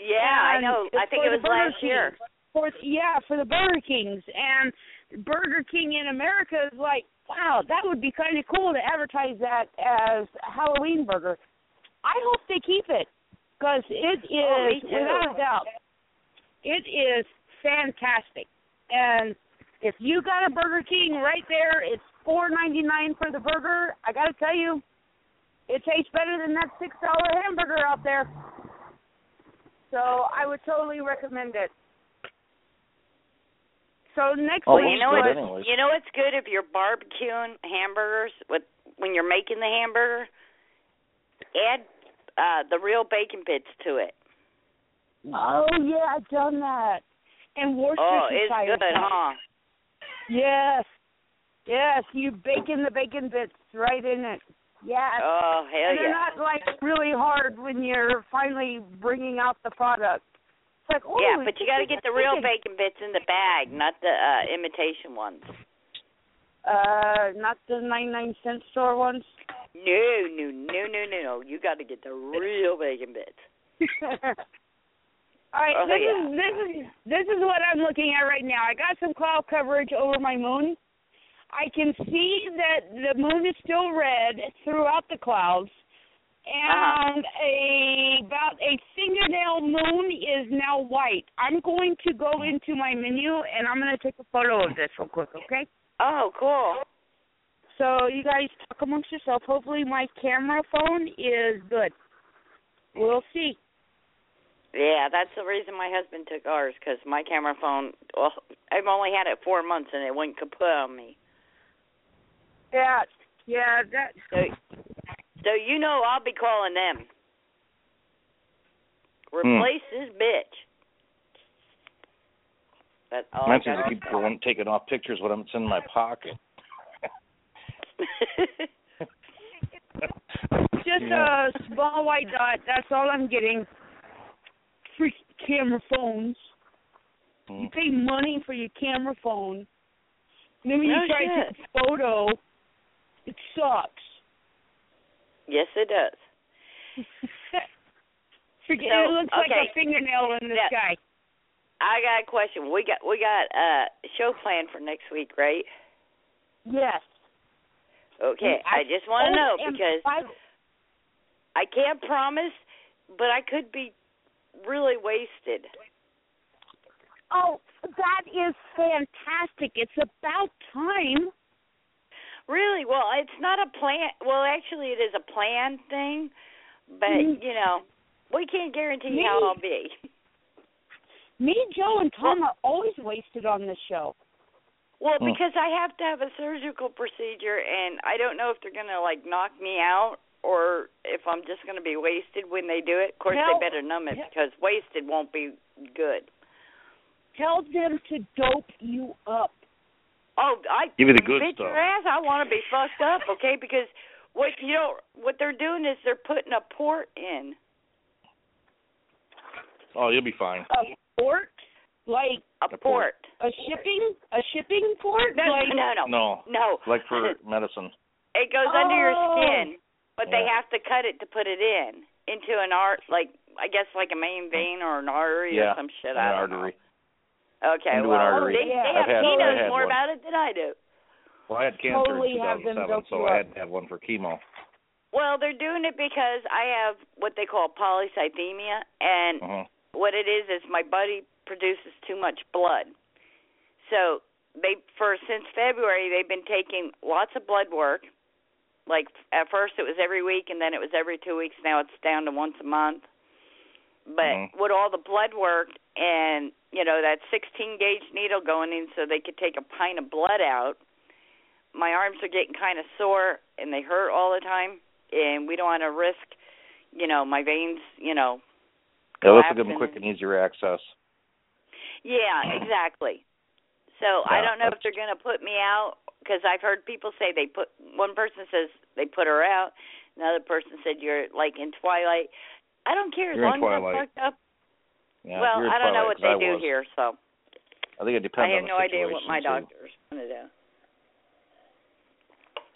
E: yeah, I know. I think it was last year.
B: Kings. For yeah, for the Burger Kings and Burger King in America is like, wow, that would be kind of cool to advertise that as a Halloween burger. I hope they keep it because it
E: oh, is oh,
B: without a doubt it is fantastic. And if you got a Burger King right there, it's four ninety nine for the burger. I got to tell you, it tastes better than that six dollar hamburger out there. So I would totally recommend it. So next
F: Oh,
B: week,
E: you know
F: good
E: what? You know what's good if you're barbecuing hamburgers with when you're making the hamburger. Add uh the real bacon bits to it.
B: oh yeah, I've done that. And Worcestershire
E: Oh, it's good, huh?
B: Yes, yes, you bacon the bacon bits right in it. Yes.
E: Oh hell
B: and they're
E: yeah!
B: not like really hard when you're finally bringing out the product. It's like, oh,
E: yeah, but you got to get the real
B: bacon.
E: bits in the bag, not the uh imitation ones.
B: Uh, not the ninety-nine cent store ones.
E: No, no, no, no, no, no. You got to get the real bacon bits.
B: All right,
E: Oh,
B: this
E: yeah.
B: is this is this is what I'm looking at right now. I got some cloud coverage over my moon. I can see that the moon is still red throughout the clouds,
E: Uh-huh.
B: and a about a fingernail moon is now white. I'm going to go into my menu and I'm going to take a photo of this real quick, okay?
E: Oh, cool.
B: So you guys talk amongst yourself. Hopefully my camera phone is good. We'll see.
E: Yeah, that's the reason my husband took ours because my camera phone. Well, I've only had it four months and it went kaput on me.
B: Yeah, yeah, that.
E: So, so you know I'll be calling them. Hmm. Replace this bitch. That's all I
F: Mine says
E: got.
F: keep going, taking off pictures when it's in my pocket.
B: Just
F: Yeah.
B: a small white dot. That's all I'm getting. Free camera phones. You
F: Mm.
B: pay money for your camera phone. And then when
E: No
B: you try to take a photo, it sucks.
E: yes, it does.
B: Forget
E: So,
B: it looks like a fingernail in the
E: Yeah.
B: sky.
E: I got a question. We got we got a show planned for next week, right?
B: Yes.
E: Okay.
B: I-
E: I just want to know because
B: by-
E: I can't promise, but I could be really wasted.
B: Oh, that is fantastic. It's about time.
E: Really? Well, it's not a plan. Well, actually, it is a plan thing, but
B: Mhm.
E: you know, we can't guarantee
B: Me-
E: how I'll be.
B: Me, Joe, and Tom are always wasted on this show.
E: Well,
F: Hmm.
E: because I have to have a surgical procedure, and I don't know if they're gonna like knock me out or if I'm just gonna be wasted when they do it. Of course,
B: Hell-
E: they better numb it because wasted won't be good.
B: Tell them to dope you up.
E: Oh, I
F: Give you the good
E: bitch
F: stuff.
E: your ass. I want to be fucked up, okay? Because what you know, what they're doing is they're putting a port in.
F: Oh, you'll be fine.
B: A port? Like
E: A port.
B: a shipping a shipping port?
E: No,
B: like
E: no, no,
F: No,
E: no.
F: like for medicine.
E: It goes under your
B: Oh.
E: skin, but they have to cut it to put it in into an art, like I guess like a main vein or an artery
F: yeah,
E: or some shit.
F: an
E: I don't
F: artery.
E: know. Okay,
F: Into an
E: well,
F: artery.
E: they, they
B: I've
E: have,
F: had-
E: he knows more
F: one.
E: about it than I do.
F: Well, I had cancer
B: Totally
F: in 2007, so I had to have one for chemo.
E: Well, they're doing it because I have what they call polycythemia, and
F: Uh-huh.
E: what it is is my body produces too much blood. So they for since February they've been taking lots of blood work. Like at first it was every week and then it was every 2 weeks. Now it's down to once a month. But
F: Mhm.
E: with all the blood work and you know that 16 gauge needle going in so they could take a pint of blood out, my arms are getting kind of sore and they hurt all the time and we don't want to risk you know my veins, you know,
F: Yeah, let's give them quick and easier access.
E: Yeah, exactly. So I don't know if they're going to put me out because I've heard people say they put one person says they put her out, another person said you're like in twilight. I don't care as
F: You're in
E: long as I'm fucked up.
F: Yeah,
E: well, I don't know
F: what
E: what
F: 'cause I
E: they do
F: was.
E: here, so
F: I think it depends.
E: I have
F: on the
E: no idea what
F: situation,
E: my
F: too.
E: doctor's going to do.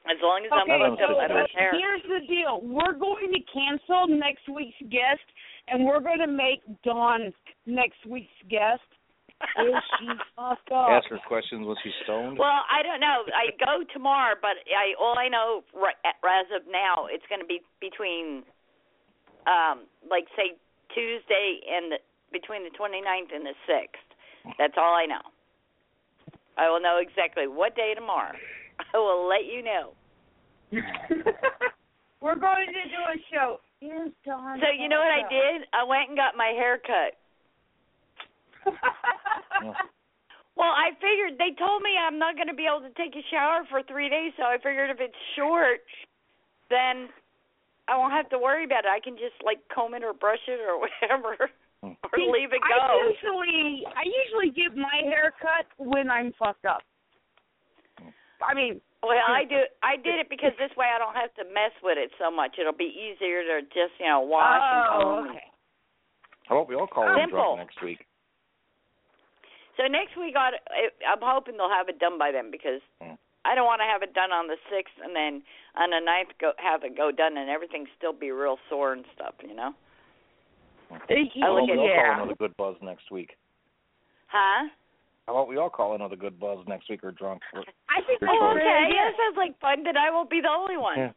E: As long as I'm
B: Okay,
E: fucked up, I don't care.
B: here's the deal. We're going to cancel next week's guest, and we're going to make Dawn next week's guest. Is she fucked up?
F: Ask her questions when she's stoned.
E: Well, I don't know. I go tomorrow, but I all I know right, as of now, it's going to be between, um, like say Tuesday and the, between the 29th and the 6th. That's all I know. I will know exactly what day tomorrow. I will let you know.
B: we're going to do a show. Is Dawn
E: So you know what I did? I went and got my hair cut. Well, I figured they told me I'm not going to be able to take a shower for three days, so I figured if it's short, then I won't have to worry about it. I can just like comb it or brush it or whatever, hmm. or
B: See,
E: leave it go.
B: I usually, I usually get my hair cut when I'm fucked up. I mean,
E: Well, I do. I did it because this way I don't have to mess with it so much. It'll be easier to just you know wash and
B: oh,
E: comb.
B: okay.
F: How about we all call in
E: Simple.
F: drunk next week?
E: So next week, I, I'm hoping they'll have it done by then because
F: Mm.
E: I don't want to have it done on the sixth and then on the ninth go have it go done and everything still be real sore and stuff. You know? I
F: How
E: look
F: about
E: at
F: we all call
B: yeah.
F: another good buzz next week?
E: Huh?
F: How about we all call another good buzz next week or drunk?
B: I think
F: Your
E: Oh, okay.
B: great
E: Yeah, that sounds like fun. Then I won't be the only one.
F: Yeah.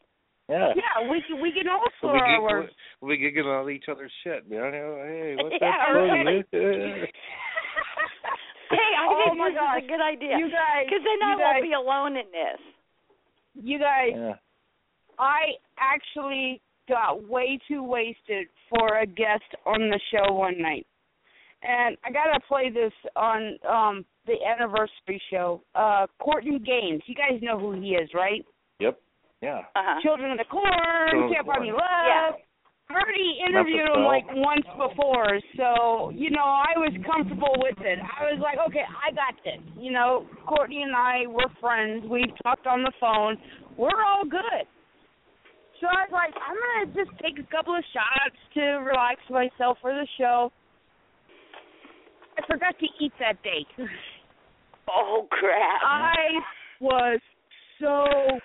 F: Yeah.
B: Yeah, we can we can all
F: We'll
B: slur
F: be,
B: our
F: gig-
B: words.
F: we'll be giggling on each other's shit. You know, hey, what's
E: Yeah,
F: that?
E: right.
F: funny?
E: Hey, I
B: Oh
E: think
B: my
E: this
B: gosh.
E: is a good idea.
B: You guys,
E: Because then I
B: guys,
E: won't be alone in this.
B: you guys,
F: yeah.
B: I actually got way too wasted for a guest on the show one night. And I gotta play this on um the anniversary show. Uh Courtney Gaines. You guys know who he is, right?
F: Yep. Yeah.
E: Uh-huh.
B: Children of the Corn,
F: Children of the
B: Can't Buy Me Love.
E: Yeah.
B: Already interviewed him like once before, so you know I was comfortable with it. I was like, okay, I got this. You know, Courtney and I were friends. We've talked on the phone. We're all good. So I was like, I'm gonna just take a couple of shots to relax myself for the show. I forgot to eat that day.
E: Oh crap!
B: I was so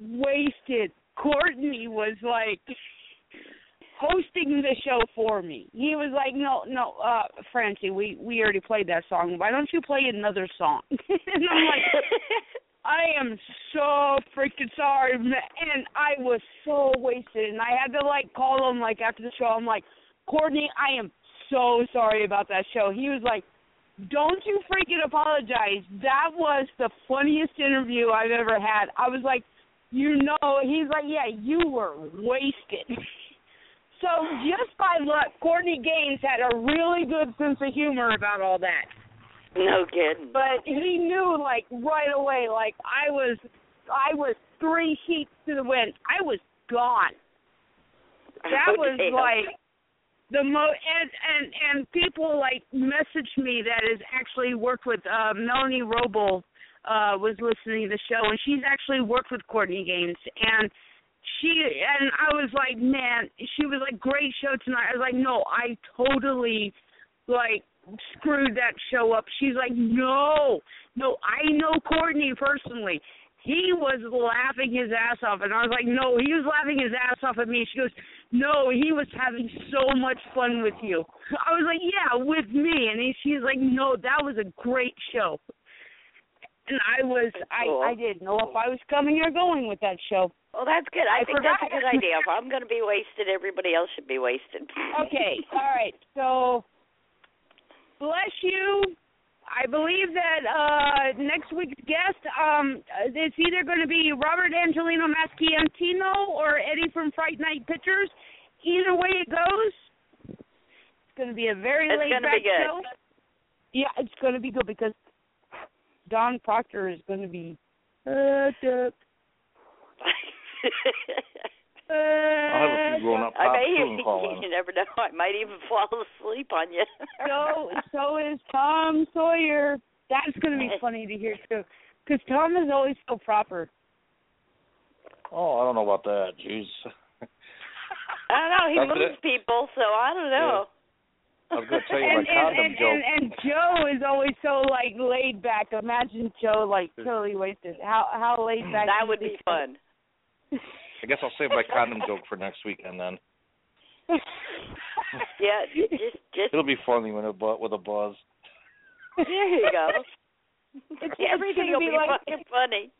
B: wasted. Courtney was like hosting the show for me. He was like, "No, no, uh, Francie, we we already played that song. Why don't you play another song?" and I'm like, I am so freaking sorry. And I was so wasted, and I had to like call him like after the show. I'm like, Courtney, I am so sorry about that show. He was like, Don't you freaking apologize. That was the funniest interview I've ever had. I was like, you know, he's like, yeah, you were wasted. so just by luck, Courtney Gaines had a really good sense of humor about all that.
E: No kidding.
B: But he knew like right away, like I was I was three sheets to the wind. I was gone. That
E: Oh,
B: was
E: damn.
B: like the mo and and and people like messaged me that has actually worked with uh Melanie Roble uh was listening to the show and she's actually worked with Courtney Gaines and she and I was like, man, she was like, great show tonight. I was like, no, I totally like screwed that show up. She's like, no, no, I know Courtney personally. He was laughing his ass off, and I was like, no, he was laughing his ass off at me. She goes, no, he was having so much fun with you. I was like, yeah, with me, and he, she's like, no, that was a great show. And I was,
E: cool.
B: I, I didn't know if I was coming or going with that show.
E: Well, that's good. I,
B: I
E: think
B: forgot.
E: that's a good idea. If I'm going to be wasted, everybody else should be wasted.
B: Okay, all right. So, bless you. I believe that uh next week's guest, um, it's either going to be Robert Angelino Mascientino or Eddie from Fright Night Pictures. Either way it goes, it's going to be a very
E: It's
B: laid back
E: be good.
B: show. Yeah, it's going to be good because Dawn Proctor is going to be. Uh, duh, uh,
F: I'll have a few grown up
E: I
F: pops
E: may
F: soon call
E: you never know. I might even fall asleep on you.
B: so so is Tom Sawyer. That's going to be funny to hear too, because Tom is always so proper.
F: Oh, I don't know about that. Jeez.
E: I don't know. He
F: That's
E: moves
F: it.
E: people, so I don't know.
F: I was going to tell you
B: and,
F: my condom
B: and,
F: joke.
B: and, and Joe is always so like laid back. Imagine Joe like totally wasted. How how laid back?
E: that would
B: he?
E: be fun.
F: I guess I'll save my condom joke for next weekend then.
E: Yeah, just just
F: It'll be funny when it bu- with a buzz.
E: there you go.
B: It's,
E: Everything will
B: gonna
E: be
B: be like
E: fucking funny.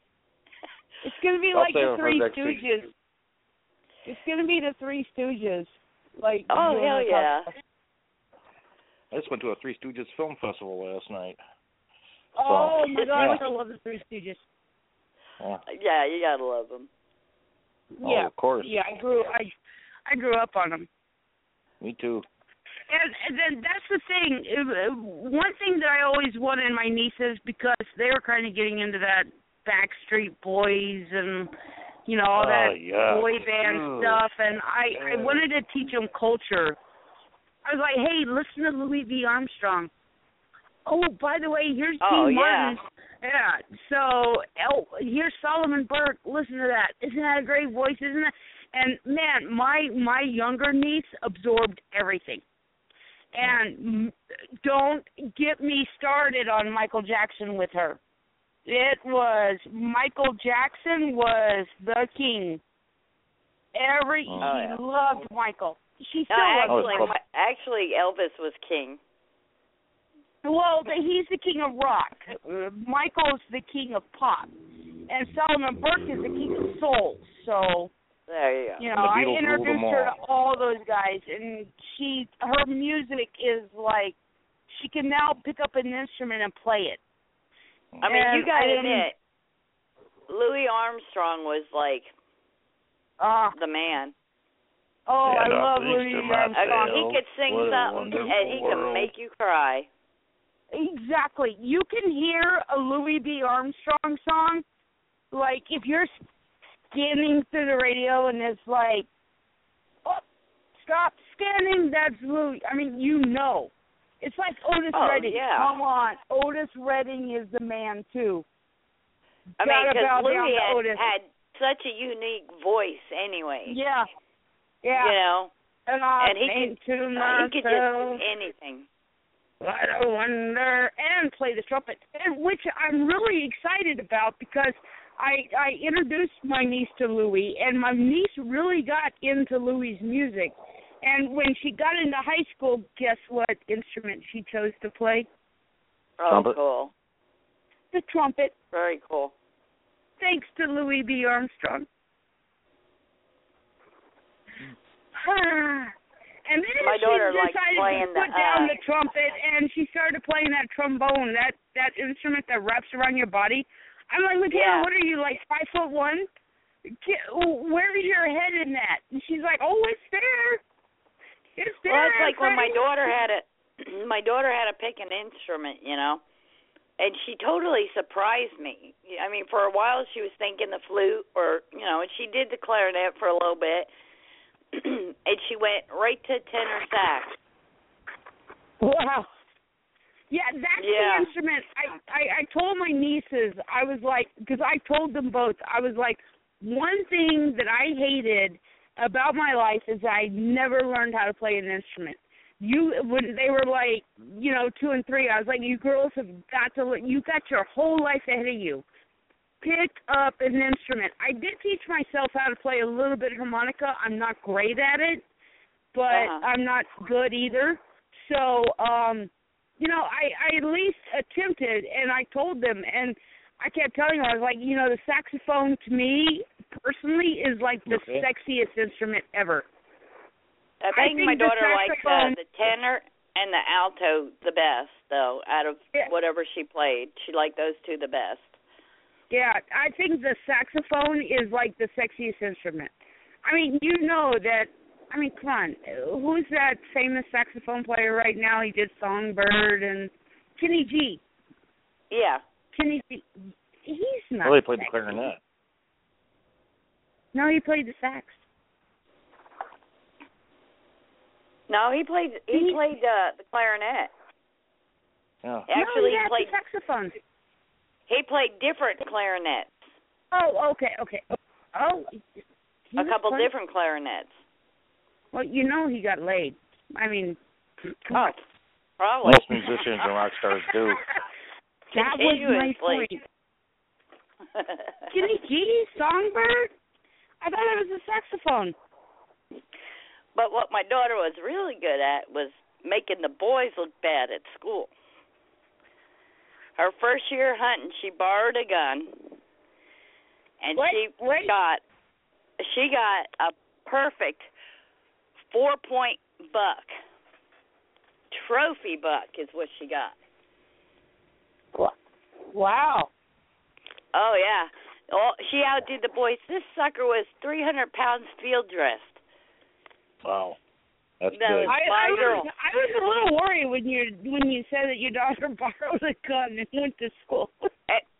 B: it's gonna be
F: I'll
B: like the Three
F: next week.
B: Stooges. It's gonna be the Three Stooges. Like
E: Oh hell yeah!
B: top-
F: I just went to a Three Stooges film festival last night.
B: Oh my god,
F: yeah.
B: I love the Three Stooges.
F: Yeah.
E: Yeah, you gotta love them.
F: Oh,
B: yeah,
F: of course.
B: yeah. I grew I I grew up on them.
F: Me too.
B: And, and then that's the thing. Uh, One thing that I always wanted in my nieces because they were kind of getting into that Backstreet Boys and you know all
F: Oh,
B: that
F: yeah.
B: boy band
F: Ooh.
B: stuff, and I I wanted to teach them culture. I was like, hey, listen to Louis V. Armstrong. Oh, by the way, here's
E: Oh,
B: Dean
E: yeah.
B: Martin. Yeah. So, oh, here's Solomon Burke. Listen to that. Isn't that a great voice? Isn't that? And man, my my younger niece absorbed everything. And don't get me started on Michael Jackson with her. It was Michael Jackson was the king. Every
E: Oh, yeah.
B: loved Michael. She
E: No,
B: still
F: Oh,
B: loves
E: actually,
B: Michael.
E: my, actually, Elvis was king.
B: Well, the, he's the king of rock. Uh, Michael's the king of pop, and Solomon Burke is the king of soul. So
E: There you go.
B: you know, I introduced her to
F: all.
B: all those guys, and she her music is like she can now pick up an instrument and play it.
E: I mean, you gotta
B: I-
E: admit, Louis Armstrong was like
B: Ah,
E: the man.
B: Oh, I
F: Stand
B: love Louis
F: of
B: Armstrong.
E: Oh, he could sing something, and he could
F: world.
E: make you cry.
B: Exactly. You can hear a Louis B. Armstrong song, like if you're scanning through the radio and it's like, oh, stop scanning. That's Louis. I mean, you know. It's like Otis
E: Oh,
B: Redding.
E: yeah.
B: Come on, Otis Redding is the man too.
E: I mean,
B: Gotta bow
E: because Louis had,
B: Otis.
E: had such a unique voice anyway.
B: Yeah, yeah.
E: You know,
B: and I
E: and he
B: think
E: could,
B: to
E: uh, he could just do anything.
B: What a wonder, and play the trumpet, and which I'm really excited about because I I introduced my niece to Louis, and my niece really got into Louis's music. And when she got into high school, guess what instrument she chose to play?
E: Oh,
F: Trumpet.
E: cool.
B: The trumpet,
E: Very cool.
B: thanks to Louis B. Armstrong. and then
E: My
B: she decided to put
E: the,
B: down
E: uh,
B: the trumpet, and she started playing that trombone, that that instrument that wraps around your body. I'm like, look
E: Yeah.
B: what are you like five foot one? Get, where's your head in that? And she's like, oh, it's there. It's there.
E: Well, it's like when my daughter had a my daughter had to pick an instrument, you know, and she totally surprised me. I mean, for a while she was thinking the flute, or you know, and she did the clarinet for a little bit, and she went right to tenor sax.
B: Wow. Yeah, that's
E: Yeah.
B: the instrument. I, I I told my nieces I was like because I told them both I was like one thing that I hated about my life is I never learned how to play an instrument you when they were like, you know, two and three, I was like, you girls have got to, you got your whole life ahead of you. Pick up an instrument. I did teach myself how to play a little bit of harmonica. I'm not great at it, but
E: Uh-huh.
B: I'm not good either. So, um, you know, I I at least attempted, and I told them, and I kept telling them, I was like, you know, the saxophone to me personally is like the
F: Okay.
B: sexiest instrument ever.
E: I
B: I
E: think,
B: think
E: my daughter likes uh, the tenor and the alto the best, though. Out of
B: Yeah.
E: whatever she played, she liked those two the best.
B: Yeah, I think the saxophone is like the sexiest instrument. I mean, you know that. I mean, come on, who's that famous saxophone player right now? He did Songbird and Kenny G.
E: Yeah.
B: Kenny G. He's not.
F: Well, they played the clarinet.
B: No, he played the sax.
E: No, he played. He
B: He-
E: played uh, the clarinet.
F: Yeah.
E: Actually,
B: no, he
E: he
B: had
E: played.
B: the saxophone.
E: He played different clarinets.
B: Oh, okay, okay. Oh,
E: a couple
B: playing-
E: different clarinets.
B: Well, you know he got laid. I mean, come on.
E: Oh, probably.
F: Most musicians and rock stars do.
B: That was my point. Kenny G, Songbird. I thought it was a saxophone.
E: But what my daughter was really good at was making the boys look bad at school. Her first year hunting, she borrowed a gun, and
B: Wait,
E: she
B: wait.
E: got she got a perfect four point buck. Trophy buck is what she got.
B: Wow.
E: Oh yeah. Oh, she outdid the boys. This sucker was 300 pounds field dressed.
F: Wow. That's
E: That
F: good.
E: was-
B: I, I was I was a little worried when you when you said that your daughter borrowed a gun and went to school.
E: Uh,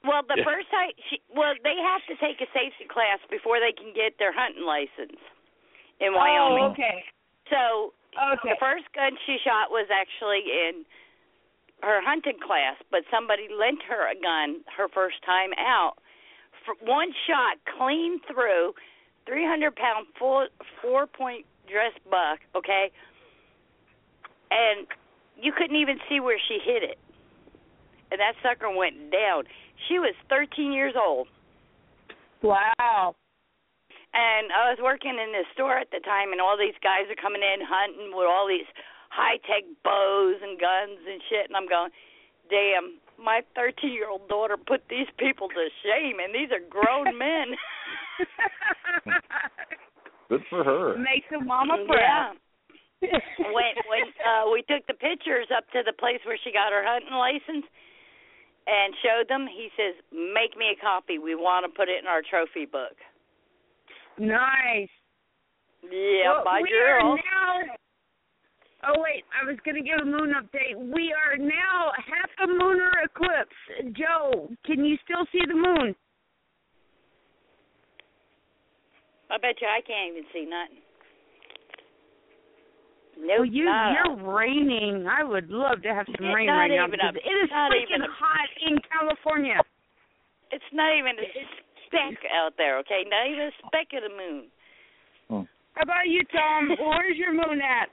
E: well, the
F: Yeah.
E: first time she well, they have to take a safety class before they can get their hunting license in Wyoming.
B: Oh, okay.
E: So
B: Okay.
E: the first gun she shot was actually in her hunting class, but somebody lent her a gun her first time out. For one shot, clean through, 300 pound full four point dress buck. Okay, and you couldn't even see where she hit it, and that sucker went down. She was 13 years old.
B: Wow.
E: And I was working in this store at the time, and all these guys are coming in hunting with all these high tech bows and guns and shit. And I'm going, damn, my 13 year old daughter put these people to shame, and these are grown men.
F: Good for her.
B: Makes a mama
E: yeah.
B: proud.
E: when when uh we took the pictures up to the place where she got her hunting license and showed them, he says, "Make me a copy. We want to put it in our trophy book."
B: Nice.
E: Yeah,
B: well,
E: my
B: we
E: girl.
B: Are now, oh wait, I was gonna give a moon update. We are now half a lunar eclipse. Joe, can you still see the moon?
E: I bet you I can't even see nothing. Nope,
B: well, you
E: not
B: you're raining. I would love to have some
E: It's
B: rain right now
E: even
B: because
E: a-
B: it is
E: not
B: freaking
E: even a-
B: hot in California.
E: It's not even a speck out there, okay? Not even a speck of the moon.
B: How about you, Tom? Where's your moon at?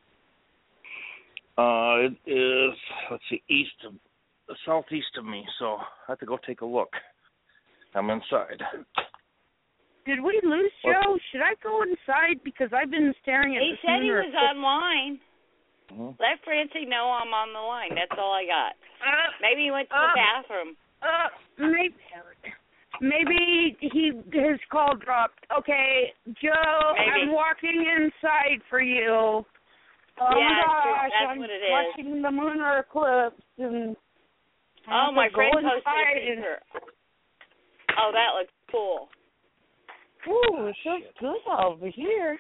F: Uh, it is let's see, east of southeast of me, so I have to go take a look. I'm inside.
B: Did we lose Joe? Should I go inside because I've been staring at the
E: He
B: this
E: said he was
B: eclipse.
E: online. Let Francie know I'm on the line. That's all I got.
B: Uh,
E: Maybe he went to
B: uh,
E: the bathroom.
B: Uh, maybe, maybe he his call dropped. Okay, Joe,
E: Maybe.
B: I'm walking inside for you. Oh
E: Yeah,
B: my
E: it's
B: gosh,
E: That's
B: I'm
E: what it is.
B: watching the lunar eclipse and.
E: Oh, my
B: to
E: friend posted a
B: inside and-
E: picture. Oh, that looks cool.
B: Ooh, ah, it feels good over here.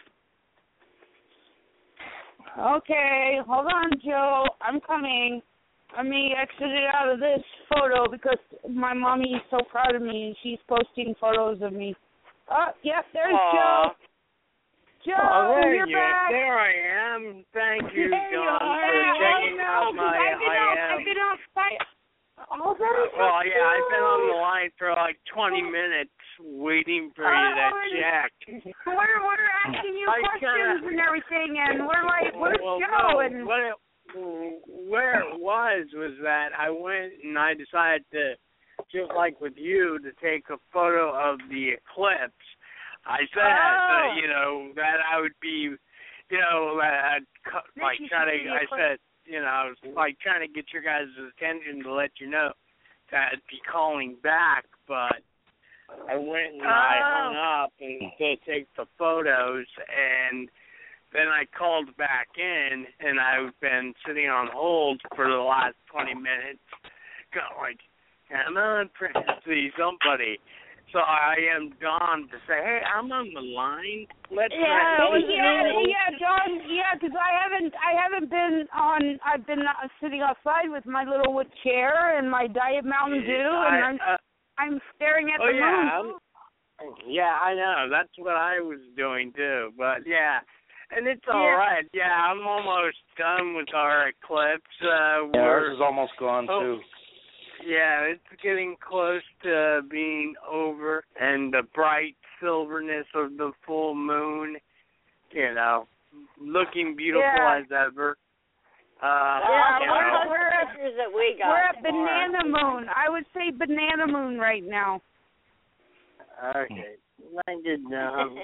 B: Okay, hold on, Joe. I'm coming. Let me exit it out of this photo because my mommy is so proud of me and she's posting photos of me. Oh, yep, there's
E: Aw.
B: Joe. Joe,
A: oh, there
B: you're
A: you,
B: back.
A: There I am. Thank you,
B: There you
A: John,
B: are.
A: for checking out my
B: I've been out,
A: I am.
B: I've been outside. Oh, that is
A: Well, yeah, I've been on the line for like 20 minutes waiting for
B: Uh,
A: you to check.
B: We're we're asking you
A: I
B: questions
A: kinda-
B: and everything, and we're like, where's
A: well,
B: Joe?
A: no,
B: And
A: what it, where it was was that I went and I decided to, just like with you, to take a photo of the eclipse. I said,
B: Oh.
A: uh, you know, that I would be, you know, uh, like trying to. I said, you know, I was like trying to get your guys' attention to let you know that I'd be calling back, but I went and I oh. hung up and to take the photos and then I called back in and I've been sitting on hold for the last twenty minutes going come on Francie somebody. So I am Don to say, Hey, I'm on the line. Let's
B: Yeah,
A: let me
B: yeah,
A: know.
B: yeah, John. Yeah, 'cause I haven't, I haven't been on. I've been uh, sitting outside with my little wood chair and my Diet Mountain Dew, and
A: I-
B: I'm,
A: uh,
B: I'm staring at
A: oh
B: the
A: yeah,
B: moon.
A: I'm, yeah, I know. That's what I was doing too. But yeah, and it's all
B: Yeah.
A: right. Yeah, I'm almost done with our eclipse. Uh,
F: Yeah, ours is almost gone
A: Oh.
F: too.
A: Yeah, it's getting close to being over, and the bright silverness of the full moon, you know, looking beautiful
B: Yeah.
A: as ever. Uh,
E: Yeah,
A: you
E: look
A: know.
E: at the pictures that we got.
B: We're at banana moon. I would say banana moon right now.
A: Okay, I did know.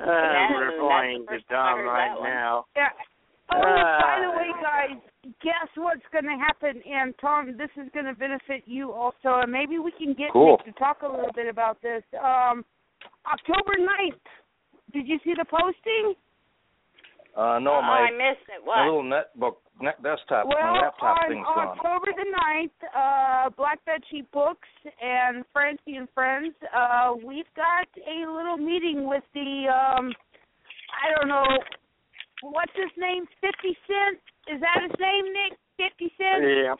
A: Uh, we're
E: moon, that's
A: flying
E: the
A: to
E: first time I
A: Dom
E: heard
A: right now.
B: Yeah. Oh,
A: Uh,
B: by the way, guys, guess what's going to happen? And Tom, this is going to benefit you also, and maybe we can get
F: Cool.
B: Nick to talk a little bit about this. Um, October 9th. Did you see the posting?
F: Uh, no,
E: oh,
F: my
E: I missed it.
F: my
E: What?
F: little netbook, net desktop,
B: well,
F: my laptop
B: on
F: thing's gone.
B: October the 9th, uh, Black Bed Books and Francie and Friends, uh, we've got a little meeting with the, um, I don't know, what's his name? 50 Cent? Is that his name, Nick? 50 Cent?
A: Yeah.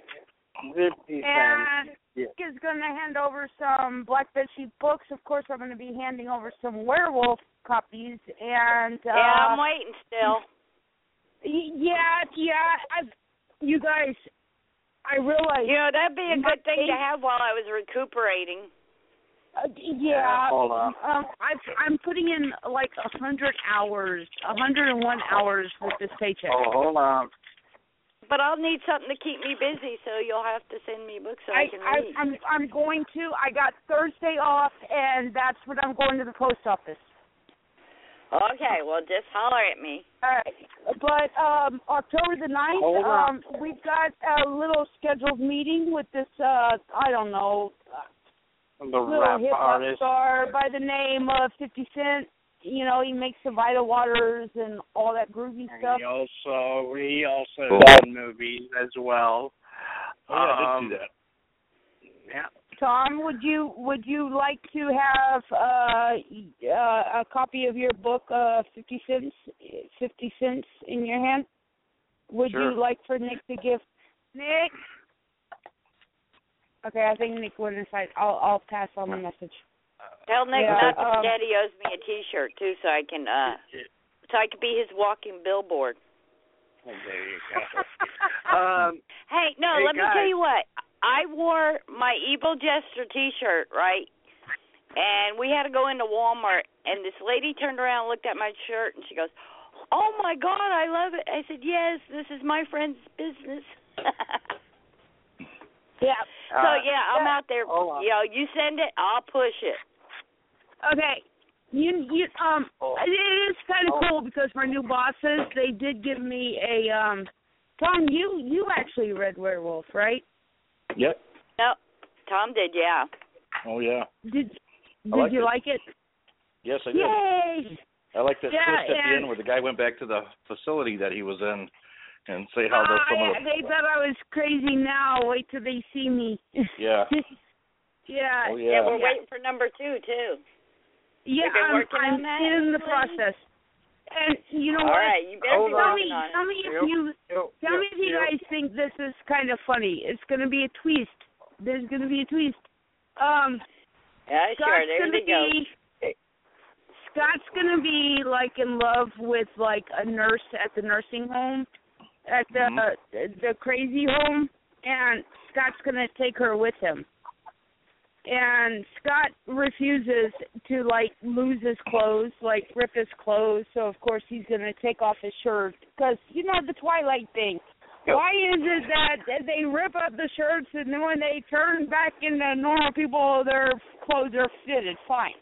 A: Fifty cents.
B: And
A: Yeah.
B: Nick is going to hand over some Black Bed Sheet books. Of course, I'm going to be handing over some werewolf copies. And uh,
E: yeah, I'm waiting still.
B: yeah, yeah. I, you guys, I realize.
E: You know, that'd be a good thing to have while I was recuperating.
B: Uh, yeah,
A: hold on.
B: um, I've, I'm putting in like a hundred hours, a hundred and one hours with this paycheck.
A: Oh, hold on.
E: But I'll need something to keep me busy, so you'll have to send me books so I,
B: I,
E: can
B: I,
E: read.
B: I'm, I'm going to. I got Thursday off, and that's when I'm going to the post office.
E: Okay, well, just holler at me.
B: All right, but um, October the ninth, um, we've got a little scheduled meeting with this. uh I don't know,
A: The
B: little
A: rap
B: hip hop
A: artist.
B: star by the name of Fifty Cent. You know, he makes the Vital Waters and all that groovy stuff.
A: He also he also
F: Cool.
A: did movies as well.
F: Oh, yeah, I
A: um,
F: did see that.
A: Yeah.
B: Tom, would you would you like to have uh, uh, a copy of your book, uh, Fifty Cents, Fifty Cents in your hand? Would
F: Sure.
B: you like for Nick to give Nick? Okay, I think Nick went inside. I'll I'll pass on the message.
E: Tell Nick
B: Yeah,
E: not to
B: um,
E: forget he owes me a T-shirt too, so I can uh, so I can be his walking billboard.
A: Well, there you go. um,
E: Hey, no,
A: Hey,
E: let me tell you what. I wore my Evil Jester T-shirt, right? And we had to go into Walmart, and this lady turned around and looked at my shirt, and she goes, "Oh my God, I love it." I said, "Yes, this is my friend's business."
B: Yeah.
E: so
A: Uh,
E: yeah, I'm
B: yeah.
E: out there.
A: hold on.
E: You know, you send it, I'll push it.
B: Okay. You you um
A: Oh.
B: it is kind of
A: Oh.
B: cool because my new bosses they did give me a um Tom you you actually read Werewolf right?
F: Yep.
E: No, Tom did, yeah.
F: Oh yeah.
B: Did did
F: liked
B: you
F: it.
B: like it?
F: Yes, I did.
B: Yay!
F: I like that
B: Yeah,
F: twist at the end where the guy went back to the facility that he was in and say how the
B: Ah,
F: some
B: yeah,
F: of the
B: they thought I was crazy now. Wait till they see me.
F: yeah.
B: yeah.
F: Oh
E: Yeah,
F: yeah.
E: we're waiting for number two too.
B: Yeah,
E: been
B: I'm, I'm
E: on that,
B: in the process. And you know
E: All
B: what?
E: right, you better
A: Hold
E: be
A: on.
B: Tell me, tell me if
A: Yep.
B: you
A: Yep,
B: Tell me if you
A: yep.
B: guys think this is kind of funny. It's going to be a twist. There's going to be a twist. Um,
E: Yeah, sure.
B: Scott's
E: There
B: going
E: they
B: to
E: go.
B: be Scott's going to be like in love with like a nurse at the nursing home, at the
F: Mhm.
B: the crazy home, and Scott's going to take her with him. And Scott refuses to like lose his clothes, like rip his clothes. So of course he's going to take off his shirt because you know the Twilight thing. Why is it that they rip up the shirts and then when they turn back into normal people, their clothes are fitted fine?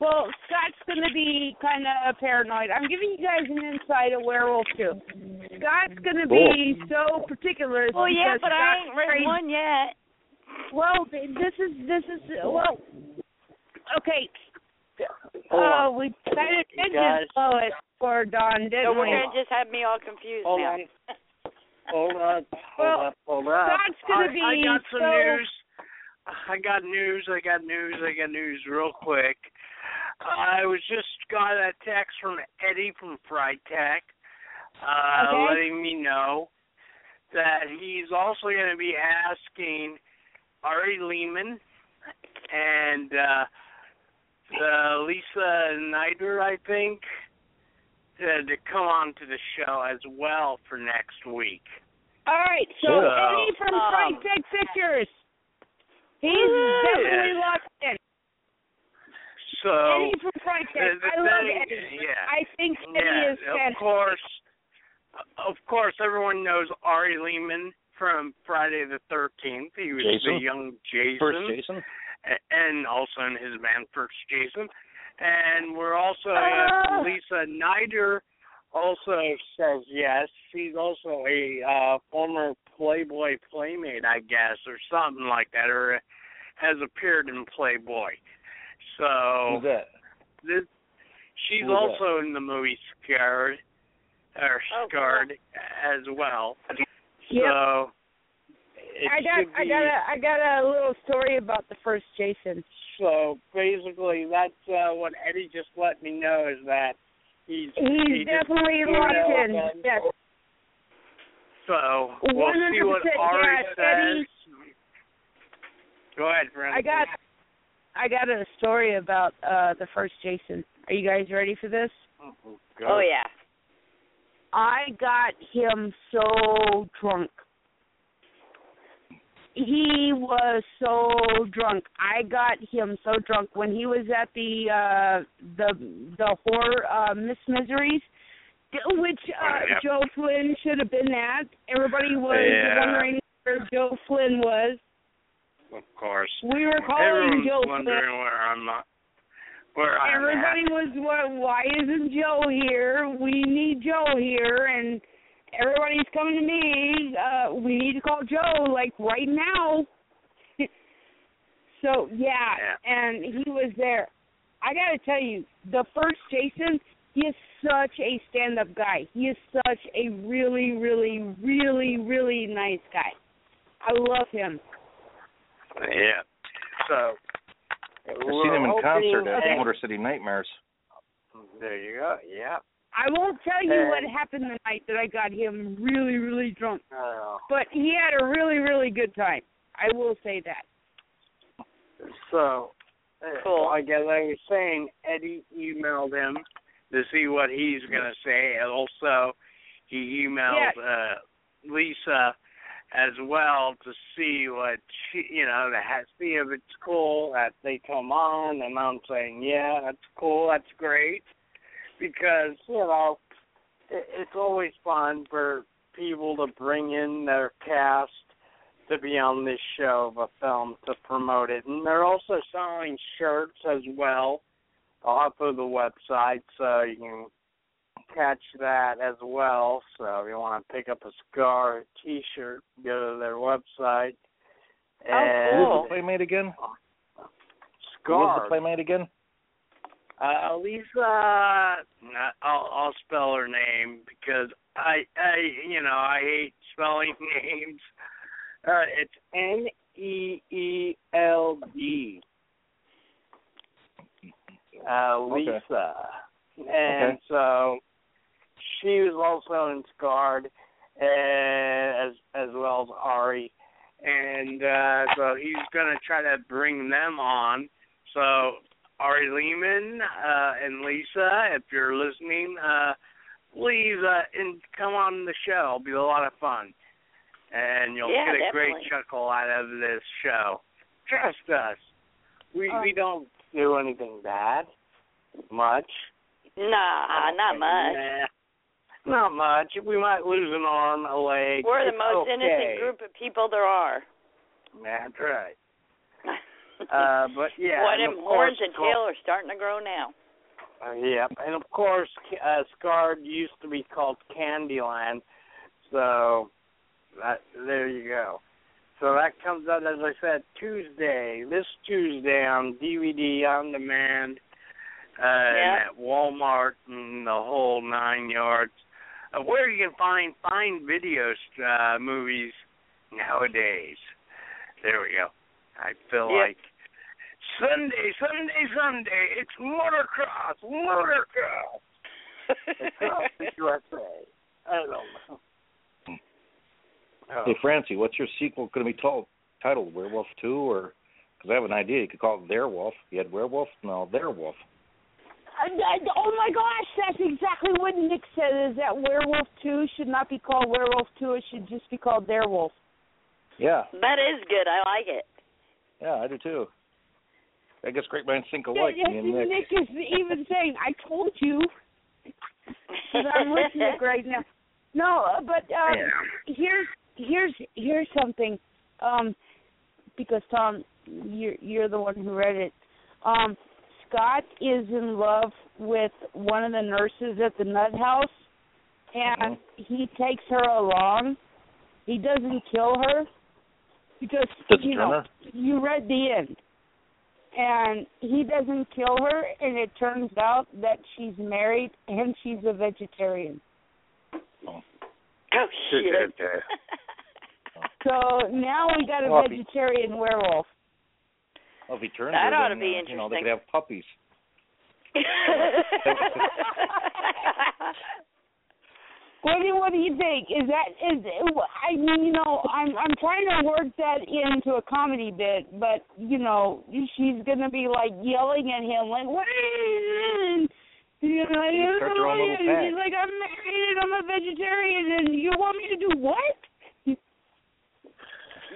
B: Well, Scott's going to be kind of paranoid. I'm giving you guys an insight of Werewolf too. Scott's going to be so particular.
E: Well, yeah,
B: because
E: but I
B: Scott's
E: ain't read
B: crazy.
E: one yet.
B: Well, this is this is well. Okay.
A: Hold
B: Oh,
A: on.
B: we kind of did
A: guys.
B: just blow it for Dawn, didn't
E: So we're gonna just have me all confused
A: Hold
E: now.
A: on. Hold up, hold
B: Well,
A: up, hold up.
B: Scott's gonna
A: I,
B: be
A: I got some
B: so-
A: news. I got news. I got news. I got news real quick. I was just got a text from Eddie from Fright Tech, uh,
B: Okay.
A: letting me know that he's also going to be asking Ari Lehman and uh, uh, Lisa Nider, I think, to, to come on to the show as well for next week.
B: All right, so
A: So-
B: Eddie from
E: Um,
B: Fright Tech Pictures. He's definitely
A: Yeah.
B: locked in.
A: So
B: Eddie from Fright Tech.
A: the- the
B: I love
A: thing-
B: Eddie.
A: yeah.
B: I think Eddie
A: yeah,
B: is
A: of
B: fantastic.
A: course, of course, everyone knows Ari Lehman from Friday the Thirteenth. He was
F: Jason?
A: the young Jason,
F: First Jason.
A: and also in his band First Jason. And we're also
B: Ah.
A: Lisa Nider also says yes. She's also a uh, former Playboy playmate, I guess, or something like that, or has appeared in Playboy. So
F: Who's that?
A: this she's
F: Who's that?
A: also in the movie Scared or
E: Oh,
A: Scarred as well.
B: Yep.
A: So it
B: I got
A: should
B: I got a I got a little story about the first Jason.
A: so basically that's uh, what Eddie just let me know is that he's
B: He's
A: he
B: definitely
A: emailed
B: locked in.
A: them.
B: Yes.
A: So we'll see what
B: 100%
A: Ari
B: yes,
A: says.
B: Eddie.
A: Go ahead, friend.
B: I got I got a story about uh the first Jason. Are you guys ready for this?
A: Go.
E: Oh yeah.
B: I got him so drunk. He was so drunk. I got him so drunk when he was at the uh the the horror uh Miss Miseries which uh
A: Yeah.
B: Joe Flynn should have been at. Everybody was
A: Yeah.
B: wondering where Joe Flynn was.
A: Of course.
B: We were calling
A: Everyone's
B: Joe
A: wondering where I'm not. Where I'm
B: Everybody was what why isn't Joe here? We need Joe here and everybody's coming to me, uh, we need to call Joe like right now. so yeah, and he was there. I gotta tell you, the first Jason, he is such a stand up guy. He is such a really, really, really, really nice guy. I love him.
A: Yeah. So
F: I've seen him in concert at
B: Okay.
F: Motor City Nightmares.
A: There you go. Yeah.
B: I won't tell you what happened the night that I got him really, really drunk.
A: Uh,
B: But he had a really, really good time. I will say that.
A: so, uh,
E: Cool.
A: like as I was saying, Eddie emailed him to see what he's gonna say, and also he emailed uh, Lisa as well to see what she, you know, to ha- see if it's cool that they come on, and I'm saying, yeah, that's cool, that's great, because you know, it, it's always fun for people to bring in their cast to be on this show of a film to promote it. And they're also selling shirts as well off of the website, so you can catch that as well. So if you want to pick up a Scar T-shirt, go to their website. And
F: Who was the playmate again?
A: Scar.
F: the playmate again?
A: Uh, Lisa, I'll I'll spell her name because I I you know I hate spelling names. Uh, it's N E E L D. Uh,
F: Okay.
A: Lisa, and
F: Okay.
A: so she was also in Scarred, and as as well as Ari, and uh, so he's gonna try to bring them on. So Ari Lehman uh, and Lisa, if you're listening, uh, please uh, and come on the show. It'll be a lot of fun, and you'll
E: Yeah,
A: get a great chuckle out of this show. Trust us. We we don't do anything bad, much.
E: Nah, not much.
A: Not much. We might lose an arm, a leg.
E: We're the
A: It's
E: most
A: okay.
E: innocent group of people there are.
A: That's right. Uh, but yeah. What
E: them horns and tail are starting to grow now.
A: Uh, yeah, and of course, uh, Scarred used to be called Candyland, so that there you go. So that comes out, as I said, Tuesday, this Tuesday on DVD on demand, uh, at Walmart and the whole nine yards. Uh, where you can find find video uh, movies nowadays. There we go. I feel
E: Yep.
A: like Sunday, Sunday, Sunday. It's motocross, motocross. Across the USA. I don't know. Oh.
F: Hey, Francie, what's your sequel going to be told, titled? Werewolf 2 or. Because I have an idea. You could call it Werewolf. Wolf. You had Werewolf? No, Their Wolf.
B: I, I, oh my gosh, that's exactly what Nick said. Is that Werewolf Two should not be called Werewolf Two? It should just be called Their Wolf.
F: Yeah,
E: That is good. I like it.
F: yeah, I do too. I guess great minds think alike,
B: yeah,
F: me and Nick.
B: Nick is even saying, "I told you." Because I'm with Nick right now. No, uh, but um, here's here's here's something. Um, because Tom, you're you're the one who read it. Um, Scott is in love with one of the nurses at the Nut House, and he takes her along. He doesn't kill her because
F: Does
B: you know
F: her?
B: you read the end, and he doesn't kill her, and it turns out that she's married and she's a vegetarian.
E: Oh, oh shit.
B: So now we got a
F: Well,
B: vegetarian werewolf.
F: Well, if he turns
E: That
F: her,
E: ought
F: then,
E: to be
F: uh, You know, they could have puppies.
B: What do what do you think? Is that is I mean you know I'm I'm trying to work that into a comedy bit, but you know she's gonna be like yelling at him like what? You know, like,
F: You start your own little
B: and she's like I'm married and I'm a vegetarian and you want me to do what?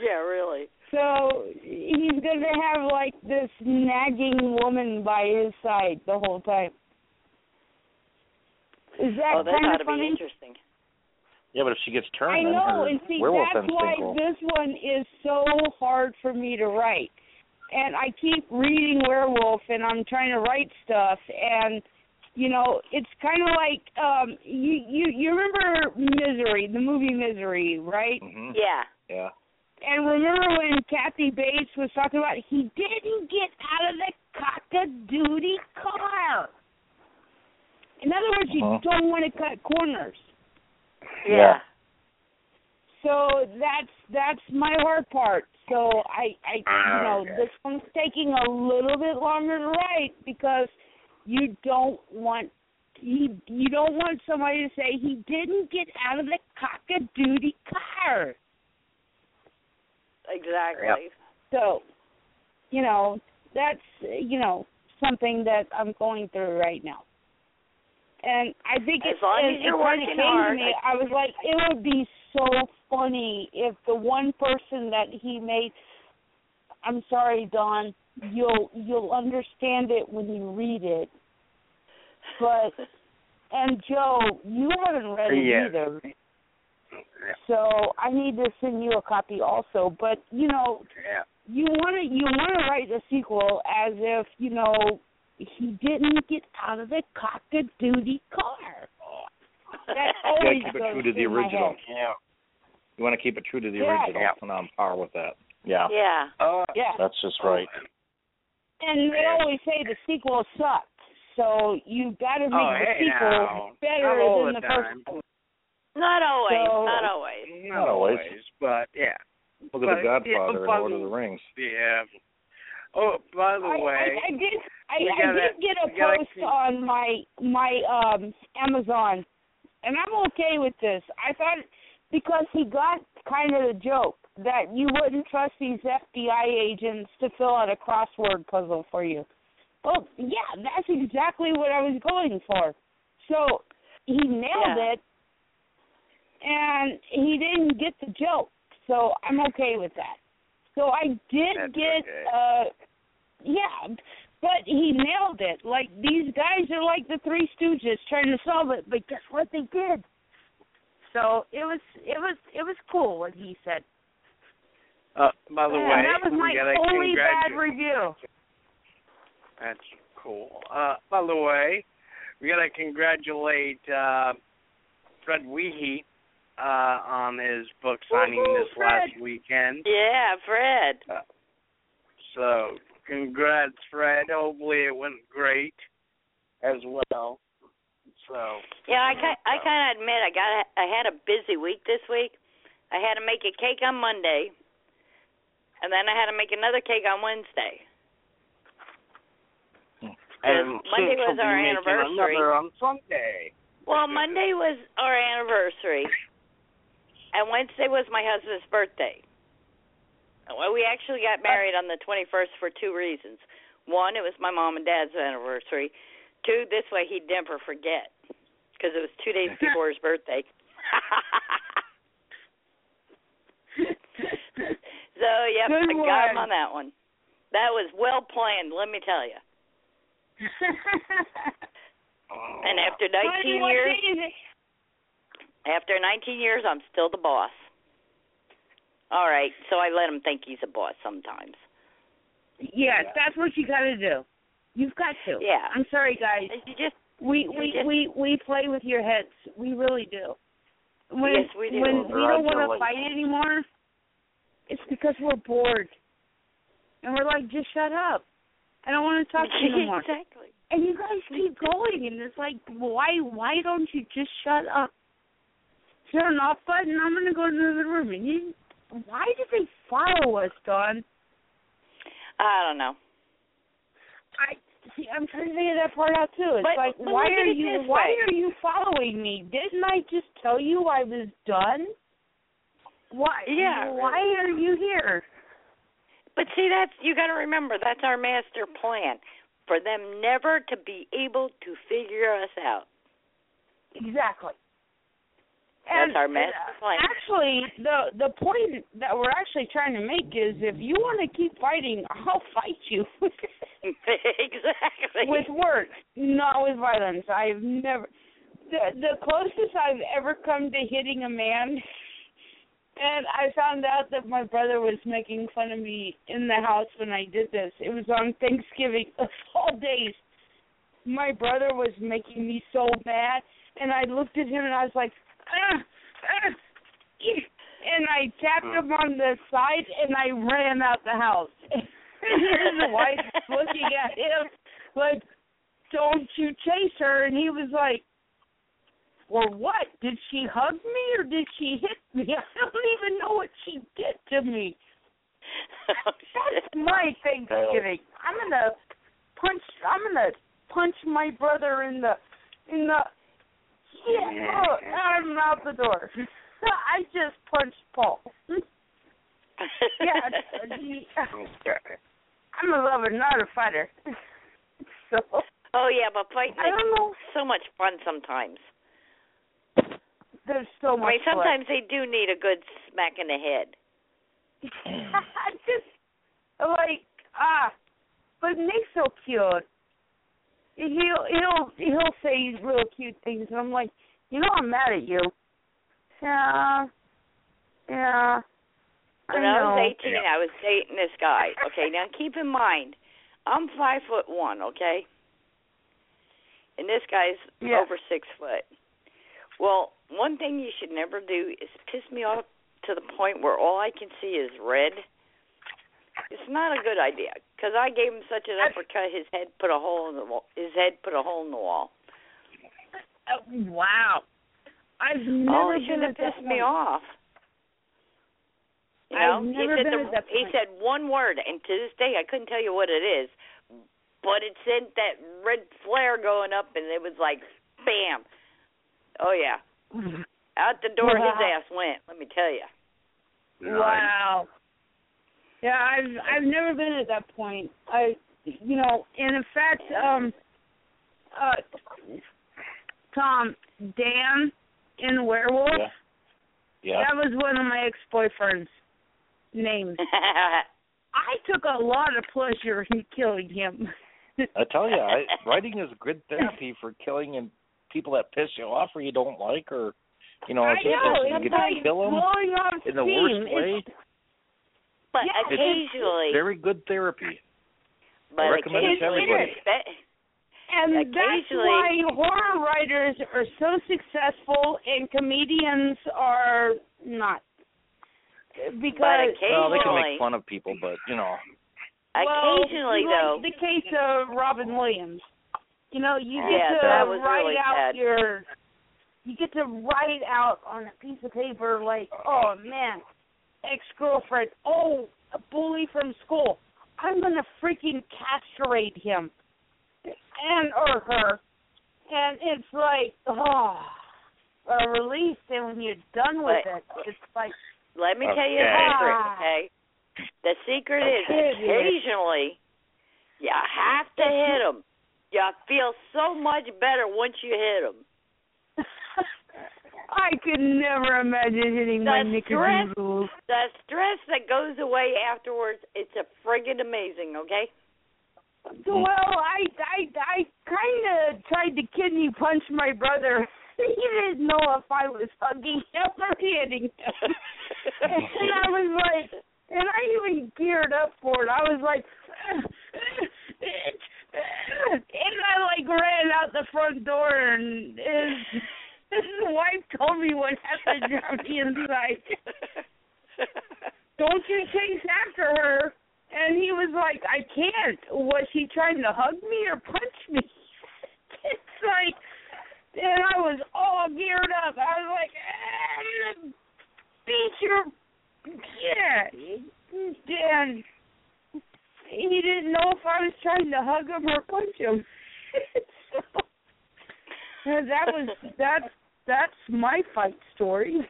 E: yeah, really.
B: So he's gonna have like this nagging woman by his side the whole time. Is that
E: oh,
B: kind of
E: to
B: funny?
E: be interesting.
F: Yeah, but if she gets turned,
B: I
F: then
B: know,
F: her
B: and see
F: werewolf
B: that's why
F: will.
B: this one is so hard for me to write. And I keep reading Werewolf, and I'm trying to write stuff, and you know, it's kind of like um you you you remember Misery, the movie Misery, right?
F: Mhm.
E: Yeah.
F: Yeah.
B: And remember when Kathy Bates was talking about he didn't get out of the cock-a-doodie car. In other words, you
F: Uh-huh.
B: don't want to cut corners.
E: Yeah.
B: So that's that's my hard part. So I I you know
A: Okay.
B: this one's taking a little bit longer to write because you don't want you you don't want somebody to say he didn't get out of the cock-a-doodie car.
E: Exactly.
B: So, you know, that's you know something that I'm going through right now. And I think
E: As
B: it,
E: long
B: it,
E: as you're
B: it kind of
E: working
B: came
E: hard,
B: to me. I was like, it would be so funny if the one person that he made. I'm sorry, Don. You'll you'll understand it when you read it. But and Joe, you haven't read it
A: Yes.
B: either. So I need to send you a copy also. But you know,
A: Yeah.
B: you want to you want to write the sequel as if you know he didn't get out of the cock-a-doodie car. That
F: You
B: always
F: gotta keep it true to the original.
A: Yeah.
F: You want to keep it true to the
B: Yeah.
F: original,
A: Yeah.
F: and on par with that. Yeah.
E: Yeah.
A: Oh,
B: Yeah,
F: That's just oh, right.
B: and they always say the sequel sucks. So you've got oh, to make
A: Oh,
B: the
A: hey,
B: sequel
A: now.
B: better
A: Not
B: than
A: the
B: the first. one.
E: Not always.
B: So-
E: not always.
A: Not
F: Not always.
A: always, but yeah.
F: Look
A: But,
F: at the
A: yeah,
F: Godfather and
A: but-
F: Lord of the Rings.
A: Yeah. Oh, by the
B: I,
A: way,
B: I, I did. I, I
A: gotta-
B: did get a post
A: keep-
B: on my my um Amazon, and I'm okay with this. I thought because he got kind of the joke that you wouldn't trust these FBI agents to fill out a crossword puzzle for you. Well, yeah, that's exactly what I was going for. So he nailed
E: Yeah.
B: it, and he didn't get the joke. So I'm okay with that. So I did
A: That's
B: get
A: okay.
B: uh yeah, but he nailed it. Like these guys are like the Three Stooges trying to solve it, but guess what they did? So it was it was it was cool what he said.
A: Uh, by the
B: Yeah,
A: way,
B: that was my only bad review.
A: That's cool. Uh, by the way, we gotta congratulate uh, Fred Wiehe uh, on his book signing
E: Woohoo,
A: this
E: Fred.
A: last weekend.
E: Yeah, Fred.
A: Uh, so, congrats, Fred. Hopefully, it went great as well. So,
E: Yeah, I ki- I uh, kind of admit I got I had a busy week this week. I had to make a cake on Monday, and then I had to make another cake on Wednesday. Hmm.
A: and
E: Monday was our anniversary.
A: Another on Sunday.
E: Well, Monday was our anniversary, and Wednesday was my husband's birthday. Well, we actually got married on the 21st for two reasons. One, it was my mom and dad's anniversary. Two, this way he'd never forget because it was two days before his birthday. so, yep,
B: Good
E: I got him on that one. That was well planned, let me tell you. And after 19 years,
B: day is it?
E: After 19 years, I'm still the boss. All right, so I let him think he's a boss sometimes.
B: Yes, that's what you got to do. You've got to.
E: Yeah.
B: I'm sorry, guys.
E: You just
B: We we
E: just-
B: we we play with your heads. We really do. When
E: Yes, we do.
B: when we don't want to fight anymore, it's because we're bored, and we're like, just shut up. I don't want to talk to you no more.
E: exactly.
B: And you guys keep going, and it's like, why why don't you just shut up? Turn off button. I'm gonna go to the room. And you, why did they follow us, Don?
E: I don't know.
B: I see. I'm trying to figure that part out too. It's
E: But-
B: like,
E: but
B: why are you? Why
E: way.
B: are you following me? Didn't I just tell you I was done? Why?
E: Yeah,
B: Why are you here?
E: But see, that's you got to remember that's our master plan for them never to be able to figure us out.
B: Exactly.
E: That's
B: And,
E: our master plan.
B: Actually, the the point that we're actually trying to make is, if you want to keep fighting, I'll fight you.
E: exactly.
B: with words, not with violence. I've never the the closest I've ever come to hitting a man and I found out that my brother was making fun of me in the house when I did this. It was on Thanksgiving of all days. My brother was making me so mad and I looked at him and I was like, ah, ah, eh," and I tapped him on the side and I ran out the house. his wife looking at him like, "Don't you chase her?" And he was like, "For what? Did she hug me or did she hit me? I don't even know what she did to me." That's my Thanksgiving. I'm gonna punch. I'm gonna punch my brother in the in the. Yeah, oh, I'm out the door. I just punched Paul. yeah, he, I'm a lover, not a fighter. So
E: oh yeah, but fighting
B: I don't know.
E: so much fun sometimes.
B: There's so
E: I
B: much.
E: mean, sometimes they do need a good smack in the head.
B: I just like ah, but Nick's so cute. He'll he'll he'll say real cute things, and I'm like, you know, I'm mad at you. Yeah, yeah. I
E: When I was 18, I was dating this guy. Okay, now keep in mind, I'm five foot one. Okay, and this guy's
B: Yeah.
E: over six foot. Well, one thing you should never do is piss me off to the point where all I can see is red. It's not a good idea because I gave him such an uppercut, his head put a hole in the wall. His head put a hole in the wall.
B: Uh, wow. I've never
E: oh, he shouldn't have pissed me off. You
B: I've
E: know, he
B: never
E: said
B: been
E: the,
B: at that
E: he
B: point.
E: said one word, and to this day I couldn't tell you what it is, but it sent that red flare going up, and it was like, bam. Oh yeah, out the door his ass went. Let me tell you.
B: Wow. Yeah, I've I've never been at that point. I you know, and in fact, um uh Tom, Dan in Werewolf,
F: Yeah. Yeah.
B: that was one of my ex boyfriend's names. I took a lot of pleasure in killing him.
F: I tell you, I, writing is a good therapy for killing and people that piss you off or you don't like or You know,
B: I know, it's like
F: kill
B: blowing off
F: in the
B: steam.
F: worst way.
B: It's,
E: But
B: Yeah, it's
F: Very good therapy.
E: but
F: recommend it to
E: occasionally,
F: everybody.
E: that-
B: and that's why horror writers are so successful and comedians are not. Because
F: Well, they can make fun of people, but you know,
B: well,
E: occasionally
B: like
E: though,
B: the case of Robin Williams. You know, you get
E: Yeah,
B: to
E: that was
B: write
E: really
B: out
E: sad.
B: your you get to write out on a piece of paper like, oh man, ex girlfriend, oh, a bully from school. I'm gonna freaking castrate him and or her. And it's like, oh a relief and when you're done with
E: But-
B: it, it's like
E: let me tell you a secret, okay? The secret is
B: Okay.
E: occasionally you have to hit them. You feel so much better once you hit them.
B: I could never imagine hitting my
E: The stress,
B: knickerbockers.
E: the stress that goes away afterwards, it's a friggin' amazing, okay?
B: Well, I I I kind of tried to kidney punch my brother. He didn't know if I was hugging him or hitting him, and I was like, and I even geared up for it. I was like, and I like ran out the front door, and his his wife told me what happened down the inside. Don't you chase after her? And he was like, I can't. Was she trying to hug me or punch me? it's like, and I was all geared up. I was like, "Ah, I'm gonna beat your, yeah. And he didn't know if I was trying to hug him or punch him. so, that was that's that's my fight story.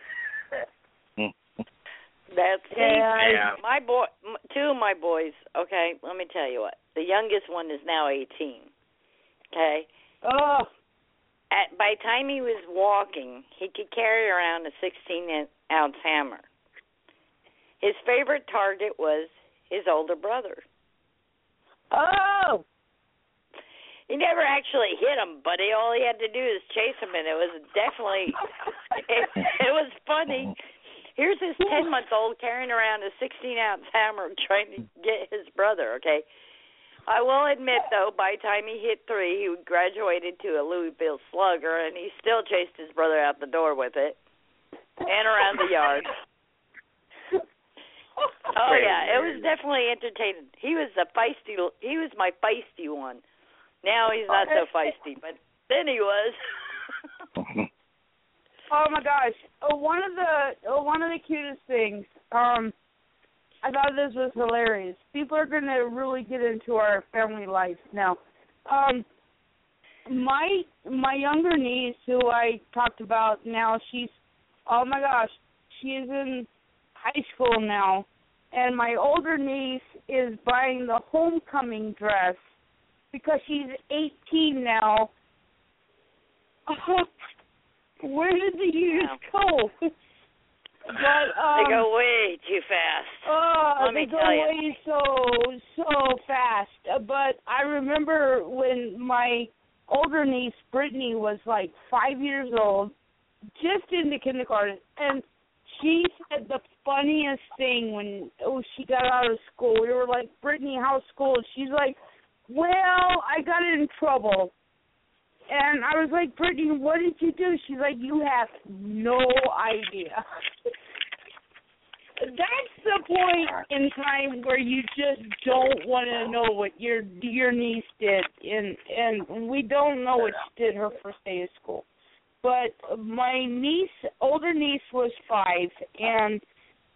E: That's
B: Yeah.
F: Yeah.
E: my boy. Two of my boys. Okay, let me tell you what. The youngest one is now eighteen. Okay.
B: Oh,
E: At by the time he was walking, he could carry around a sixteen in- ounce hammer. His favorite target was his older brother.
B: oh,
E: He never actually hit him, but he, all he had to do is chase him, and it was definitely it, it was funny. Here's this ten month old carrying around a sixteen ounce hammer trying to get his brother, okay? I will admit though, by the time he hit three he graduated to a Louisville slugger and he still chased his brother out the door with it. And around the yard. Oh yeah, it was definitely entertaining. He was a feisty he was my feisty one. Now he's not so feisty, but then he was.
B: Oh my gosh! Oh, one of the oh, one of the cutest things. Um, I thought this was hilarious. People are going to really get into our family life now. Um, my my younger niece, who I talked about now, she's oh my gosh, she is in high school now, and my older niece is buying the homecoming dress because she's 18 now. Where did the years go? but um,
E: they go way too fast.
B: Oh,
E: Let
B: they go
E: ya.
B: so so fast. Uh, But I remember when my older niece Brittany was like five years old, just into kindergarten, and she said the funniest thing when oh she got out of school. We were like, Brittany, how's school? She's like, Well, I got in trouble. And I was like, Brittany, what did you do? She's like, You have no idea. That's the point in time where you just don't want to know what your your niece did, and and we don't know what she did her first day of school. But my niece, older niece, was five, and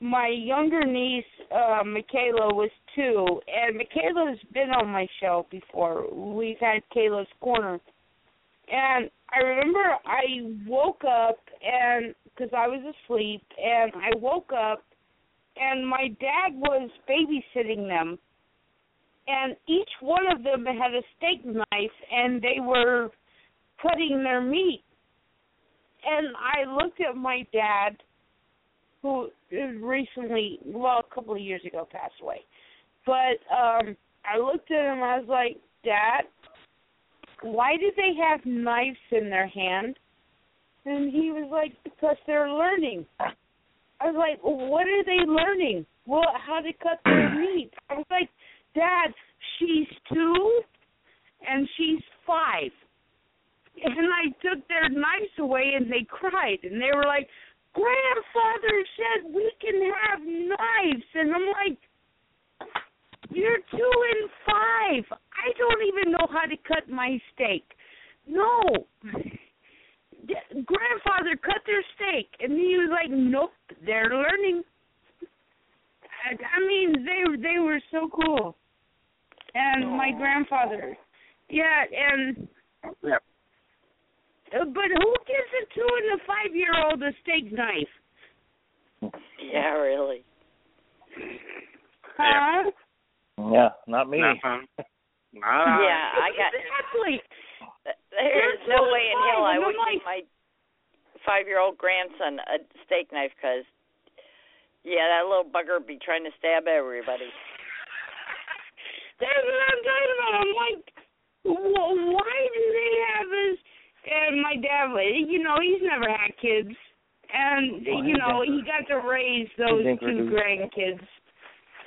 B: my younger niece, uh, Michaela, was two. And Michaela's been on my show before. We've had Kayla's Corner, and I remember I woke up and because I was asleep, and I woke up and my dad was babysitting them and each one of them had a steak knife and they were cutting their meat and I looked at my dad who recently well a couple of years ago passed away but um I looked at him I was like dad why do they have knives in their hand And he was like, because they're learning. I was like, what are they learning? Well, how to cut their meat. I was like, Dad, she's two and she's five. And I took their knives away and they cried and they were like, Grandfather said we can have knives and I'm like You're two and five. I don't even know how to cut my steak. No. Grandfather cut their steak and he was like, Nope, they're learning. I, I mean they they were so cool. And my grandfather yeah, and
A: Yep.
B: uh, but who gives a two and a five year old a steak knife?
E: Yeah, really.
B: Huh?
F: Yeah, not me.
A: Nothing.
E: yeah, I got.
B: exactly.
E: There's
B: They're
E: no way in hell I would give my five-year-old grandson a steak knife because, yeah, that little bugger would be trying to stab everybody.
B: That's what I'm talking about. I'm like, why do they have this? And my dad, you know, he's never had kids, and you know, he got to raise those two grandkids.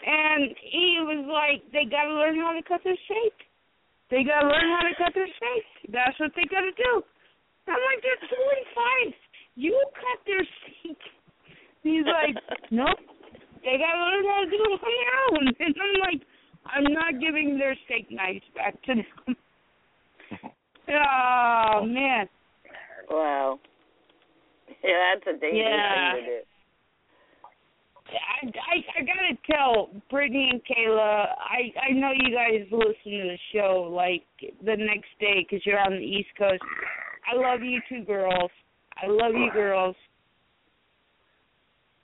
B: And he was like, they got to learn how to cut their steak. They got to learn how to cut their steak. That's what they got to do. I'm like, they're two and five. You cut their steak. He's like, nope. They got to learn how to do it on their own. And I'm like, I'm not giving their steak knives back to them. oh man.
E: Wow. Yeah, that's a dangerous
B: Yeah.
E: thing to do.
B: I, I I gotta tell Brittany and Kayla, I I know you guys listen to the show like the next day 'cause you're on the East Coast. I love you two girls. I love you girls.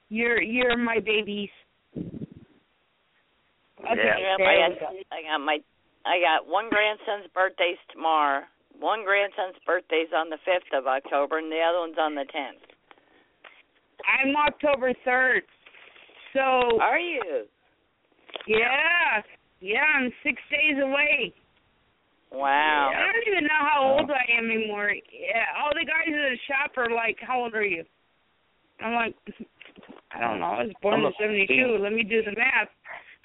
B: You're you're my babies. Okay,
E: Yeah,
B: there
E: I got. I got my, I got one grandson's birthday's tomorrow. One grandson's birthday's on the fifth of October, and the other one's on the tenth.
B: I'm October third. So
E: Are you?
B: yeah, yeah, I'm six days away.
E: Wow.
B: I don't even know how old I am anymore. Yeah, all the guys at the shop are like, "How old are you?" I'm like, "I don't know. I was born in
F: I'm a
B: '72. Let me do the math."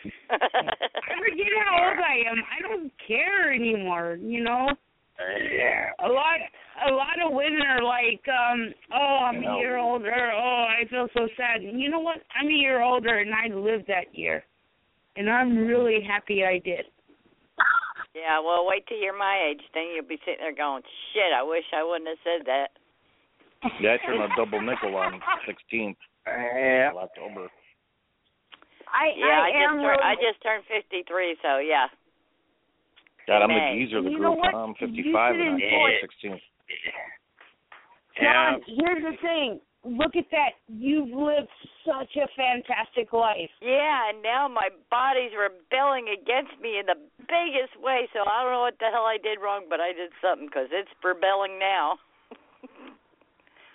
B: I forget how old I am. I don't care anymore. You know.
A: Yeah.
B: A lot, a lot of women are like, um, oh, I'm a year older. Oh, I feel so sad. And you know what? I'm a year older, and I lived that year, and I'm really happy I did.
E: Yeah, well, wait till you're my age, then you'll be sitting there going, "Shit, I wish I wouldn't have said that."
F: Yeah, I turned a double nickel on 16th
A: yeah.
F: October.
B: I
E: yeah, I,
B: I am.
E: Just
B: really...
E: I just turned 53, so yeah.
F: God, I'm the geezer of The group. I'm 55 and
B: I'm
F: 16th.
B: John, yeah. here's the thing. Look at that. You've lived such a fantastic life.
E: Yeah, and now my body's rebelling against me in the biggest way, so I don't know what the hell I did wrong, but I did something because it's rebelling now.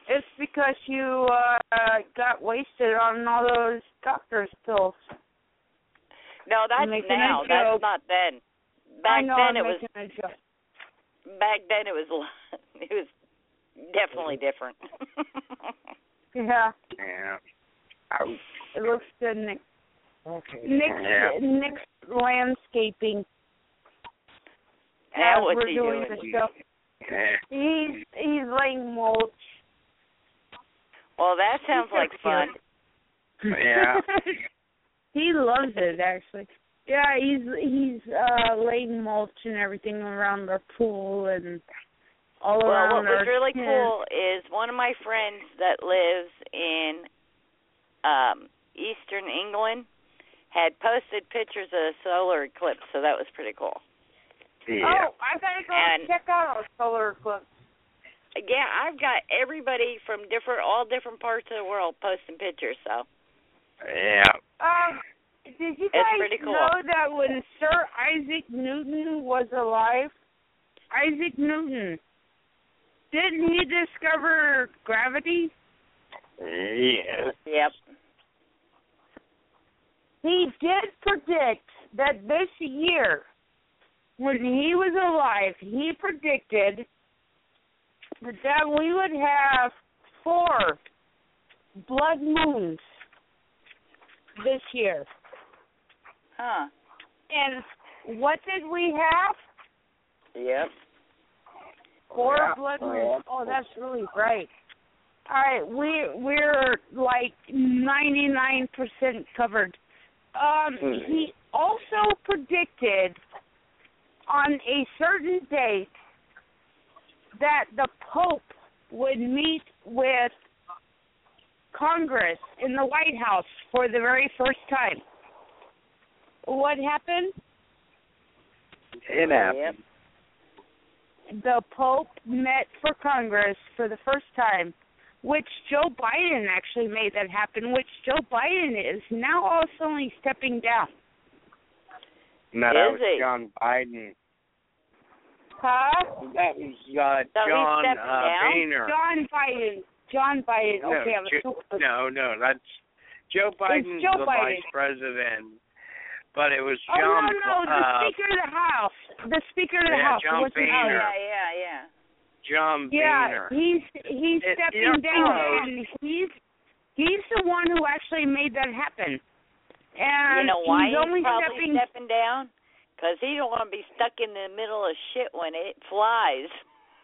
B: it's because you uh got wasted on all those doctor's pills.
E: No, that's now. That's not then. Back then it was back then it was it was definitely different.
B: Yeah,
A: Yeah.
B: it looks good, Nick.
H: Okay.
B: Nick's,
A: Yeah.
B: Nick's landscaping.
E: now
B: as
E: what's
B: we're
E: he
B: doing
E: doing?
B: the show.
A: Yeah.
B: He's he's laying mulch.
E: Well, that sounds like fun.
A: Yeah.
B: he loves it actually. Yeah, he's he's uh laying mulch and everything around our pool and all
E: Well,
B: around
E: what was really
B: tent.
E: cool is one of my friends that lives in um eastern England had posted pictures of a solar eclipse, so that was pretty cool.
A: Yeah.
B: Oh, I gotta go
E: And-
B: check out our solar eclipse.
E: Yeah, I've got everybody from different all different parts of the world posting pictures, so
A: Yeah.
B: Um, did you
E: It's
B: guys
E: cool.
B: know that when Sir Isaac Newton was alive, Isaac Newton, didn't he discover gravity?
A: Yeah.
E: yep.
B: He did predict that this year, when he was alive, he predicted that we would have four blood moons this year.
E: Huh.
B: And what did we have?
E: Yep.
B: Four
E: Yeah.
B: blood
E: Oh,
B: moons.
E: yeah.
B: Oh, that's really bright. All right, we we're like ninety nine percent covered. Um,
E: Hmm.
B: he also predicted on a certain date that the Pope would meet with Congress in the White House for the very first time. What happened?
A: It happened.
B: the Pope met for Congress for the first time, which Joe Biden actually made that happen, which Joe Biden is now all suddenly stepping down.
A: No, that
E: Is
A: was
E: he?
A: John Biden.
B: Huh?
A: That was uh,
E: So
A: John uh. Boehner.
B: John Biden. John Biden.
A: No,
B: okay, I'm
A: Jo-
B: so
A: no, no, that's Joe Biden's
B: Joe
A: the
B: Biden.
A: vice president, but it was John.
B: Oh
A: John.
B: no, no, the
A: uh,
B: Speaker of the House. The Speaker of the
A: Yeah,
B: House.
A: John
B: What's
A: Boehner.
B: name?
E: Yeah, yeah, yeah.
A: John
B: Yeah,
A: Boehner.
B: he's he's
A: It-
B: stepping down,
A: close.
B: and he's he's the one who actually made that happen. And
E: you know why
B: he's only
E: probably
B: stepping.
E: stepping down? Because he don't want to be stuck in the middle of shit when it flies.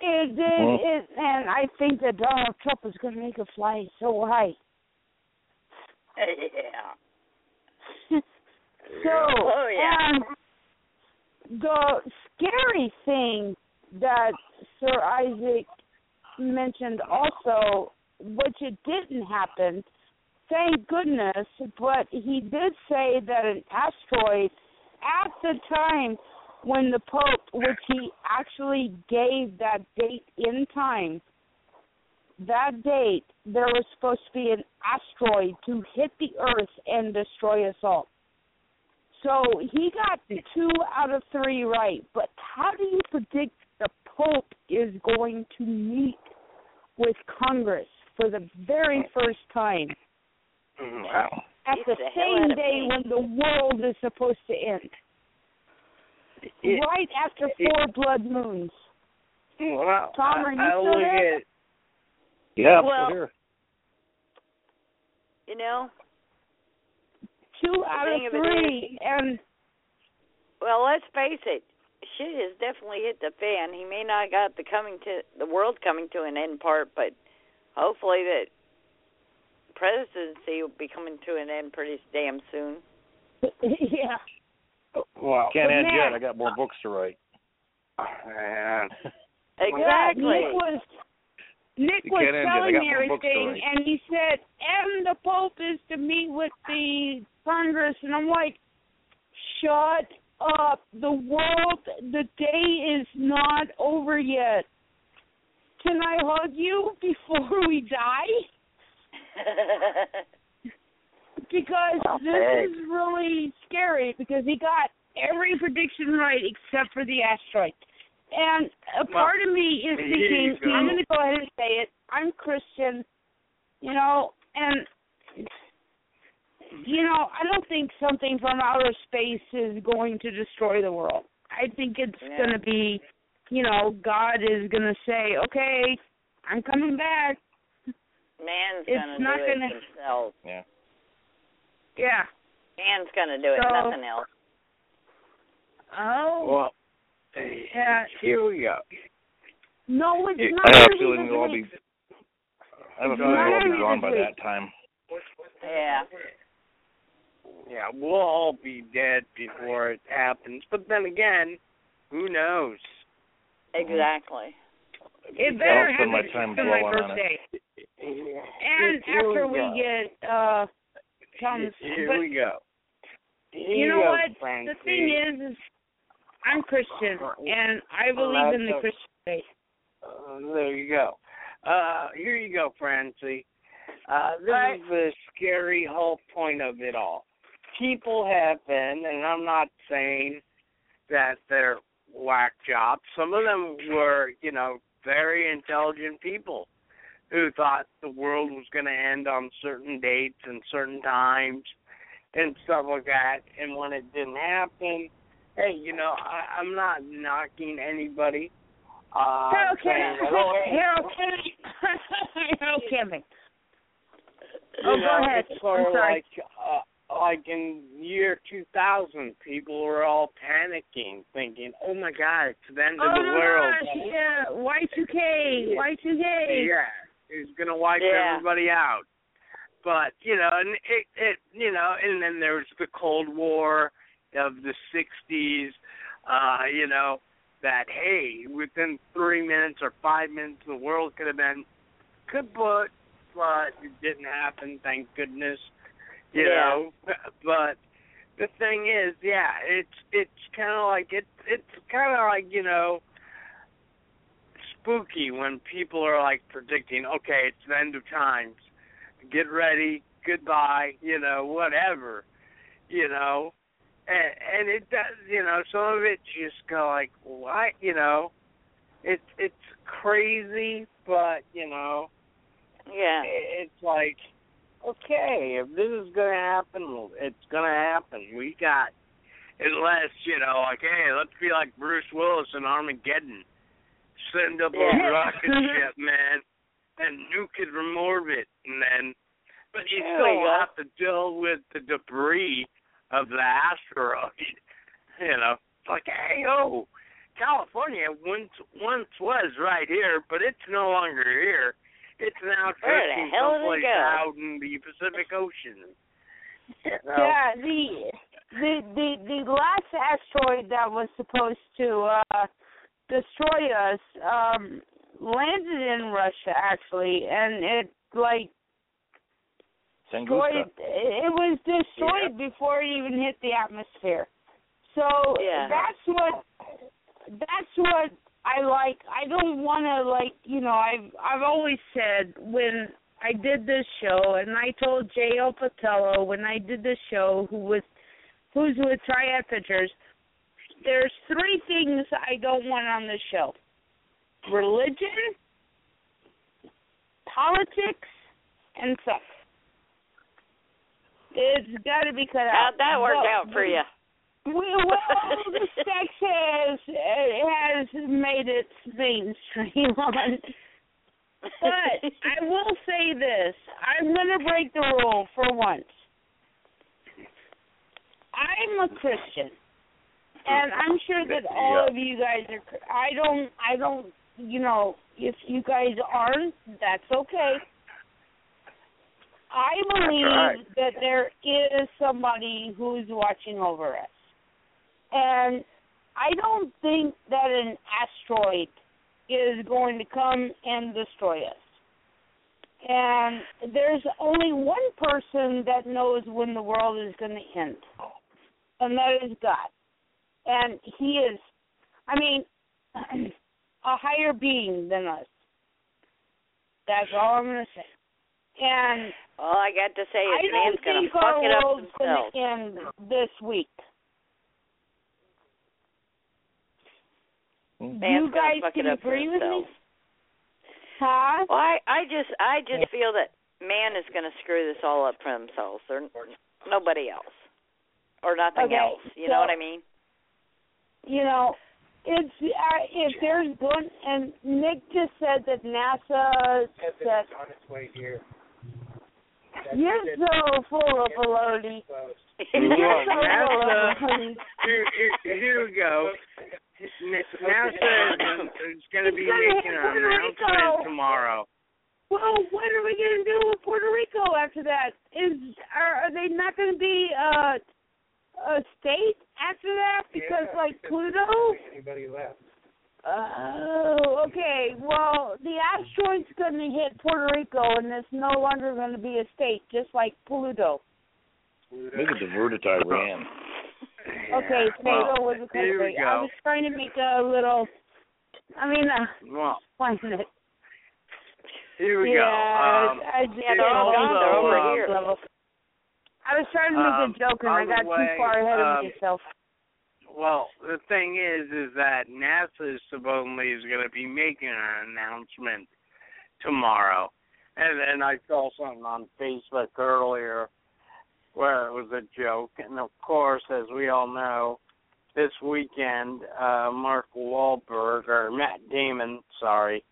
B: It did, it, and I think that Donald Trump is going to make it fly so high.
E: yeah.
B: So,
E: Oh, yeah.
B: and the scary thing that Sir Isaac mentioned also, which it didn't happen, thank goodness, but he did say that an asteroid at the time when the Pope, which he actually gave that date in time, that date there was supposed to be an asteroid to hit the Earth and destroy us all. So he got two out of three right. But how do you predict the Pope is going to meet with Congress for the very first time mm,
A: Wow.
B: at the
E: the
B: same day
E: me.
B: when the world is supposed to end?
A: It-
B: right after
A: it-
B: four blood moons.
A: Mm, well,
B: Tom, are you
A: I, I
B: still there?
F: Yeah,
E: Well-
F: still here.
E: You know,
B: Two out of
E: of it is-
B: three, and
E: well, let's face it. Shit has definitely hit the fan. He may not got the coming to the world coming to an end part, but hopefully that presidency will be coming to an end pretty damn soon.
B: yeah.
A: well,
F: Can't
B: But
F: end
B: man-
F: yet. I got more books to write.
A: Ah, man,
E: Exactly.
B: Nick was Nick was
F: can't end it. I
B: telling
F: got
B: me
F: more
B: everything, and he said, "And the Pope is to meet with the Congress," and I'm like, "Shut up! The world, the day is not over yet. Can I hug you before we die?" because this is really scary because he got every prediction right except for the asteroid. And a
A: Well,
B: part of me is thinking,
A: go.
B: I'm going to go ahead and say it. I'm Christian, you know, and you know, I don't think something from outer space is going to destroy the world. I think it's
E: Yeah.
B: going to be, you know, God is going to say, "Okay, I'm coming back."
E: Man's
B: It's
E: gonna
B: not
E: do it
B: gonna-
E: himself.
F: Yeah.
B: Yeah.
E: Man's gonna do it,
B: So-
E: nothing else.
B: Oh.
A: well,
B: Yeah.
A: here we go.
B: No, it's
F: I
B: not.
F: have a
B: gonna
F: feeling
B: be
F: we'll all
B: this
F: be. I have a
B: It's
F: feeling we'll all be
B: be
F: gone by that time.
E: Yeah.
A: Yeah, we'll all be dead before it happens. But then again, who knows?
E: Exactly.
B: It better
F: I'll spend my
B: happen
F: time
B: for my
F: dwelling on it.
B: birthday. And after we
A: go.
B: get uh Tom's
A: Here
B: but
A: we go. Here
B: you know
A: go,
B: what?
A: Francie.
B: The thing is is I'm Christian and I believe in the Christian faith.
A: Uh, there you go. Uh, here you go, Francie. Uh, this is the scary whole point of it all. People have been, and I'm not saying that they're whack jobs. Some of them were, you know, very intelligent people who thought the world was going to end on certain dates and certain times and stuff like that. And when it didn't happen, hey, you know, I, I'm not knocking anybody. Uh,
B: Harold, I,
A: "Oh,
B: Harold, I, Harold, camping.
A: You
B: Oh,
A: know,
B: go ahead.
A: It's sort
B: I'm
A: of
B: sorry.
A: like uh, like in year 2000, people were all panicking, thinking, "Oh my God, it's the end
B: oh
A: of the
B: no,
A: world."
B: gosh, yeah, Y2K, Y2K.
A: Yeah, it's gonna wipe
B: Yeah.
A: everybody out. But you know, and it, it, you know, and then there was the Cold War of the '60s. Uh, you know, that hey, within three minutes or five minutes, the world could have been kaput, but it didn't happen. Thank goodness. You
E: Yeah.
A: know, but the thing is, yeah, it's it's kind of like it. It's kind of like you know spooky when people are like predicting, okay, it's the end of times. Get ready, goodbye, you know, whatever, you know. And and it does, you know, some of it just go like, what, you know. It's it's crazy, but you know,
E: Yeah.
A: it's like, okay, if this is gonna happen, it's gonna happen. We got, unless you know, like, hey, let's be like Bruce Willis in Armageddon, send up a
E: Yeah.
A: rocket ship, man, and nuke it from orbit, and then, but you
E: There
A: still have to deal with the debris of the asteroid. You know, it's like, hey, oh, California once once was right here, but it's no longer here. It's now
E: Where
A: drifting
E: hell it
A: someplace out in the Pacific Ocean. You know?
B: Yeah, the the the the last asteroid that was supposed to uh destroy us um landed in Russia actually and it like
F: Tunguska.
B: it was destroyed before it even hit the atmosphere. So
E: Yeah.
B: that's what that's what I like. I don't want to like, you know, I've I've always said when I did this show and I told J.O. Patello when I did this show who was who's with Triad Pictures, there's three things I don't want on the show. Religion, politics, and sex. It's got to be cut out.
E: How'd that work
B: But-
E: out for you?
B: we, well, the sex has has made its mainstream on. But I will say this: I'm going to break the rule for once. I'm a Christian, and I'm sure that all of you guys are. I don't. I don't. You know, if you guys aren't, that's okay. I believe
A: right.
B: that there is somebody who's watching over us. And I don't think that an asteroid is going to come and destroy us. And there's only one person that knows when the world is going to end, and that is God. And He is, I mean, a higher being than us. That's all I'm going to say. And
E: All I got to say is
B: don't
E: man's gonna fuck it up
B: world's
E: himself.
B: end this week.
E: Man's
B: you guys
E: fuck
B: can
E: it up
B: agree with me? Huh?
E: Well, I, I just, I just feel that man is going to screw this all up for themselves. Or nobody else, or nothing
B: Okay,
E: else. You know what I mean?
B: You know, it's uh, if there's going and Nick just said that NASA said
H: on its way here.
B: You're so full of baloney. You're so full of
A: NASA,
B: baloney.
A: here, here, here we go. NASA is going to be making
B: hit
A: an announcement tomorrow.
B: Well, what are we gonna do with Puerto Rico after that? Is are, are they not gonna be uh, a state after that because like Pluto?
H: Anybody left?
B: Oh, okay. Well, the asteroid's going to hit Puerto Rico, and it's no longer going to be a state, just like Pluto.
F: Make it divert it to Iran.
B: Okay,
A: well,
B: was a country. I was trying to make a little. I mean, uh,
A: Well,
B: explain it.
A: here we
B: yeah,
A: go. Um,
B: I just
E: Yeah, they're all
A: also,
E: gone. They're over
A: um,
E: here.
B: I was trying to make
A: Um,
B: a joke, and I got
A: way,
B: too far ahead
A: um,
B: of myself.
A: Well, the thing is, is that NASA is supposedly is going to be making an announcement tomorrow, and then I saw something on Facebook earlier where it was a joke, and of course, as we all know, this weekend, uh, Mark Wahlberg or Matt Damon, sorry,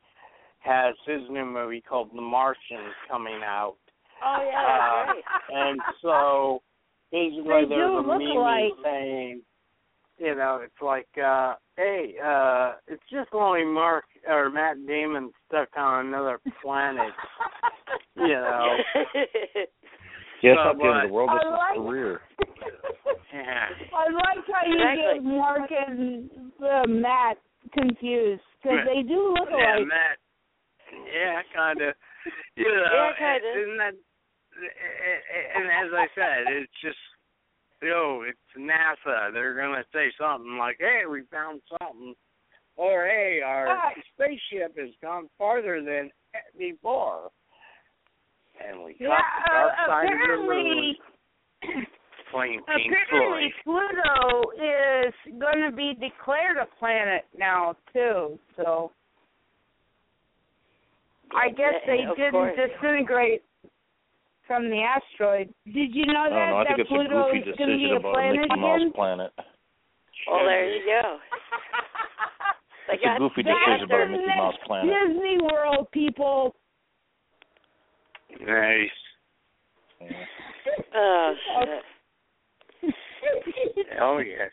A: has his new movie called The Martian coming out.
E: Oh yeah,
A: Uh,
E: right.
A: and so basically
B: They
A: there's a meme
B: alike.
A: saying, you know, it's like, uh, hey, uh, it's just only Mark or Matt Damon stuck on another planet, you know.
F: Yeah,
A: So,
F: it's not the end of the world. It's
B: I
F: his
B: like-
F: career.
A: Yeah.
B: I like how you
E: Exactly.
B: get Mark and uh, Matt confused because they do look
A: Yeah,
B: alike.
A: Matt. Yeah, kind of. You know,
E: Yeah, kinda.
A: Isn't that? And as I said, it's just, know, it's NASA. They're gonna say something like, "Hey, we found something," or "Hey, our
B: Ah.
A: spaceship has gone farther than before." And we
B: Yeah,
A: caught the dark
B: uh,
A: side of the moon.
B: apparently, apparently Pluto is going to be declared a planet now too. So I guess they didn't
E: course.
B: disintegrate from the asteroid. Did you know that
F: don't know. I
B: that
F: think it's a
B: Pluto
F: goofy
B: is going to be a
F: about a
B: planet
F: Mickey Mouse
B: again?
F: planet.
E: Well, there you go.
F: It's a goofy
B: That's
F: decision about a
B: the
F: Mickey Mouse planet.
B: Disney World people.
A: Nice.
F: Yeah.
E: Oh shit.
A: Oh yes.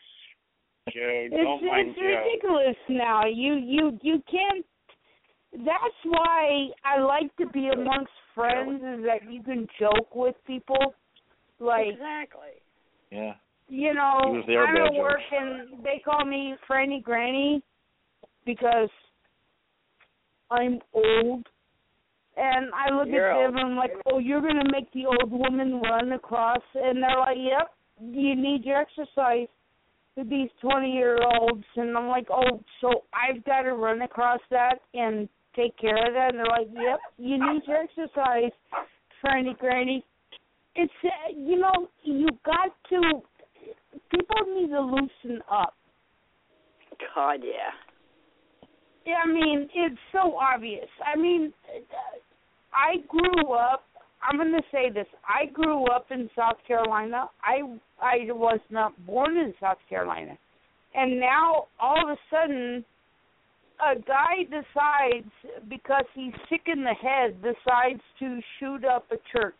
A: Joe,
B: It's
A: don't mind
B: it's
A: Joe.
B: ridiculous now. You you you can't. That's why I like to be amongst friends. Is that you can joke with people, like
E: Exactly.
F: Yeah.
B: you know,
F: they
B: I'm at work and they call me Franny Granny because I'm old. And I look
E: You're
B: at
E: old.
B: them and I'm like, oh, you're going to make the old woman run across. And they're like, yep, you need your exercise with these 20 year olds. And I'm like, oh, so I've got to run across that and take care of that. And they're like, yep, you need your exercise, Franny Granny. It's, uh, you know, you got to, people need to loosen up.
E: God, yeah.
B: Yeah, I mean, it's so obvious. I mean, I grew up. I'm going to say this. I grew up in South Carolina. I I was not born in South Carolina, and now all of a sudden, a guy decides because he's sick in the head decides to shoot up a church,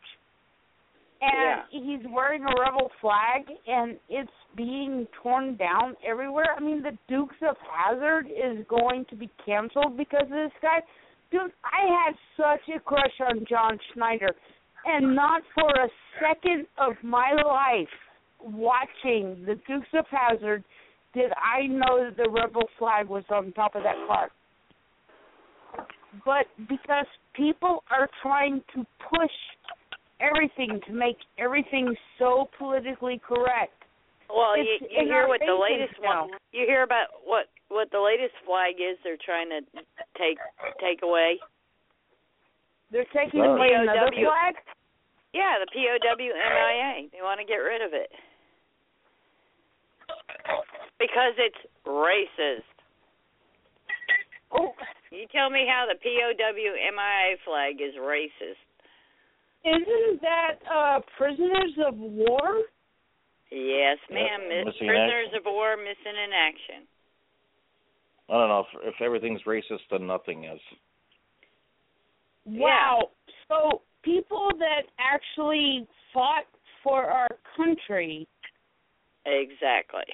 B: and he's wearing a rebel flag, and it's being torn down everywhere. I mean, the Dukes of Hazzard is going to be canceled because of this guy. Dude, I had such a crush on John Schneider, and not for a second of my life watching the Dukes of Hazzard did I know that the rebel flag was on top of that car. But because people are trying to push everything to make everything so politically correct.
E: Well,
B: It's
E: you, you hear
B: our
E: what the latest
B: now.
E: one. You hear about what what the latest flag is. They're trying to take take away.
B: They're taking
F: Right.
B: away another
E: POW.
B: flag.
E: Yeah, the POWMIA. They want to get rid of it because it's racist.
B: Oh,
E: You tell me how the POWMIA flag is racist.
B: isn't that uh prisoners of war?
E: Yes, ma'am. Mi-
F: missing
E: Prisoners of war missing in action.
F: I don't know if if everything's racist, then nothing is.
B: Wow. So people that actually fought for our country.
E: Exactly.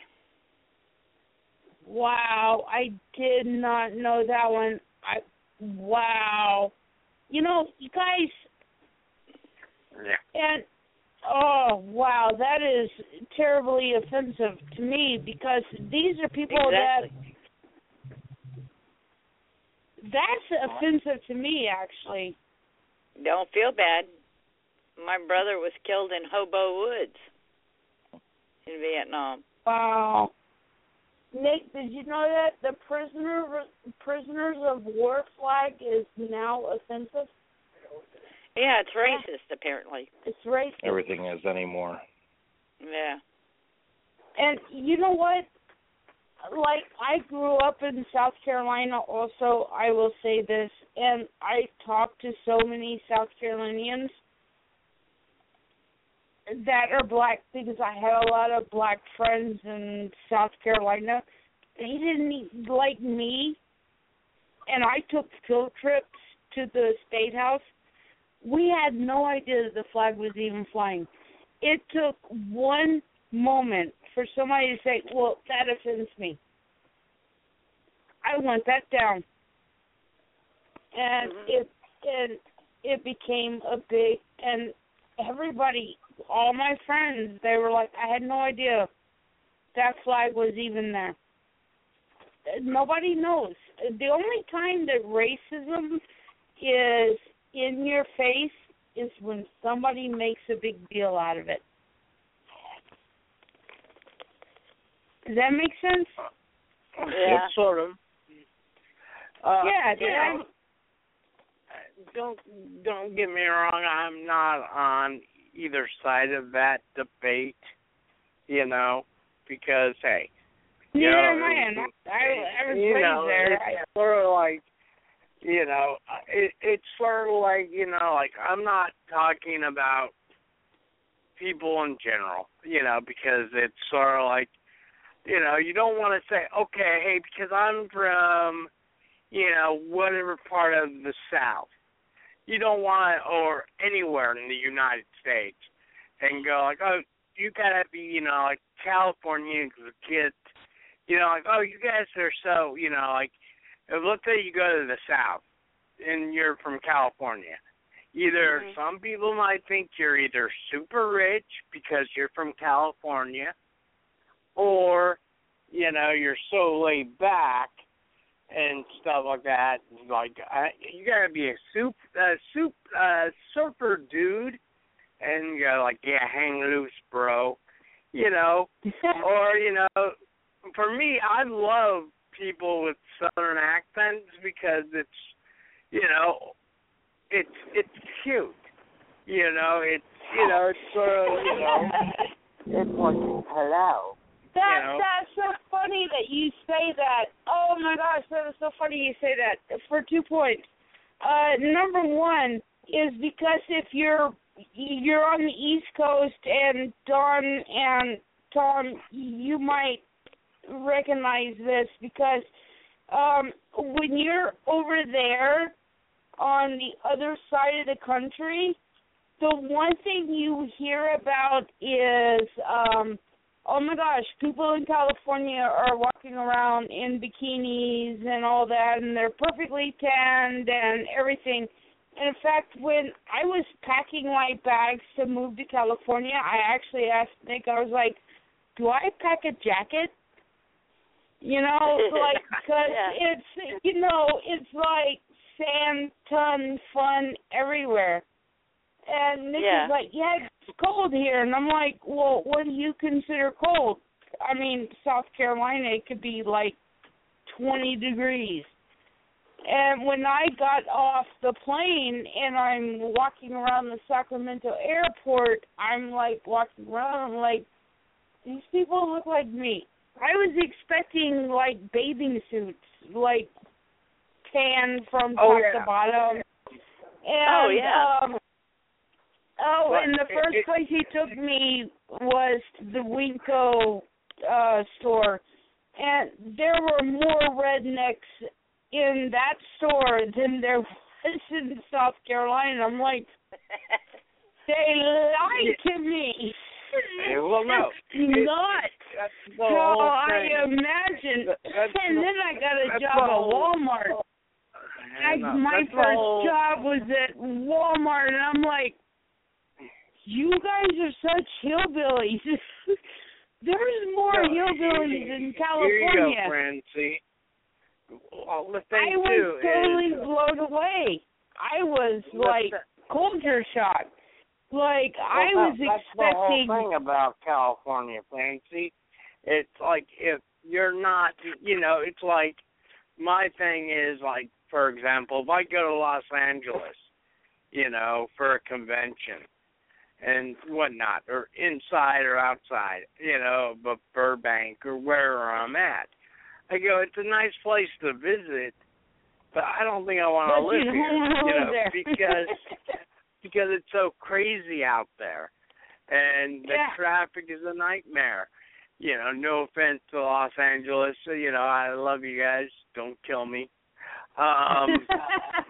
B: Wow, I did not know that one. I wow. You know, you guys
A: Yeah.
B: and oh wow, that is terribly offensive to me because these are people
E: Exactly.
B: that that's offensive to me actually.
E: Don't feel bad. My brother was killed in Ho Bo Woods in Vietnam.
B: Wow. Nick, did you know that the prisoner prisoners of war flag is now offensive?
E: Yeah, it's racist apparently.
B: It's racist.
F: Everything is anymore.
E: Yeah.
B: And you know what? Like I grew up in South Carolina also, I will say this, and I talked to so many South Carolinians that are black because I had a lot of black friends in South Carolina. They didn't like me. and I took field trips to the state house, we had no idea that the flag was even flying. It took one moment for somebody to say, "Well, that offends me." I want that down, and mm-hmm. it and it became a big and everybody, all my friends, they were like, "I had no idea that flag was even there." Nobody knows. The only time that racism is in your face is when somebody makes a big deal out of it. Does that make sense?
A: Yeah. Sort of. Uh,
B: yeah,
A: you
B: yeah.
A: don't don't get me wrong. I'm not on either side of that debate. You know, because hey, you
B: Neither
A: know,
B: am I. I, I was
A: you know,
B: there.
A: It's sort of like, you know, it, it's sort of like, you know, like I'm not talking about people in general, you know, because it's sort of like, you know, you don't want to say, okay, hey, because I'm from, you know, whatever part of the South. You don't want to, or anywhere in the United States, and go like, oh, you gotta be, you know, like California kids you know, like, oh, you guys are so, you know, like, let's say you go to the South and you're from California. Either
E: Mhm.
A: some people might think you're either super rich because you're from California, or, you know, you're so laid back and stuff like that. Like, you gotta be a soup, uh, soup, uh, surfer dude, and you go like, yeah, hang loose, bro. You know, or you know, for me, I love people with southern accents because it's, you know, it's it's cute. You know, it's you know, it's sort of you know, it's like hello.
B: That
A: you know?
B: that's so funny that you say that. Oh my gosh, that is so funny you say that for two points. Uh number one is because if you're you're on the East Coast and Dawn and Tom, you might recognize this because um when you're over there on the other side of the country, the one thing you hear about is um oh my gosh, people in California are walking around in bikinis and all that and they're perfectly tanned and everything. And in fact, when I was packing my bags to move to California, I actually asked Nick, I was like, do I pack a jacket? You know, like, because
E: Yeah.
B: it's, you know, it's like sand, ton, fun everywhere. And Nick
E: Yeah.
B: is like, yeah, it's cold here. And I'm like, well, what do you consider cold? I mean, South Carolina, it could be like 20 degrees. And when I got off the plane and I'm walking around the Sacramento airport, I'm like walking around, I'm like, these people look like me. I was expecting like bathing suits, like tan from
A: Oh,
B: top
A: yeah.
B: to bottom. And,
E: Oh, yeah.
B: Um, oh,
A: But
B: and the first
A: it-
B: place he took me was the Winco uh store, and there were more rednecks in that store than there was in South Carolina. I'm like, they lied to me.
A: Well, no.
B: It's not.
A: That's the
B: I imagine,
A: that's
B: and
A: the-
B: then I got a job at Walmart. I, my first job was at Walmart, and I'm like, you guys are such hillbillies. There's more
A: No,
B: hillbillies in California.
A: Here you go, Francie. The thing
B: I was totally
A: is,
B: blown away. I was like
A: th-
B: culture shock. Like
A: well,
B: I was
A: that- that's
B: expecting.
A: the whole thing about California, Francie. It's like if you're not, you know, it's like my thing is like, for example, if I go to Los Angeles, you know, for a convention and whatnot, or inside or outside, you know, but Burbank or wherever I'm at. I go, it's a nice place to visit, but I don't think I want to live here, you know, because because it's so crazy out there, and the
B: Yeah.
A: traffic is a nightmare. You know, no offense to Los Angeles, you know, I love you guys. Don't kill me. Um,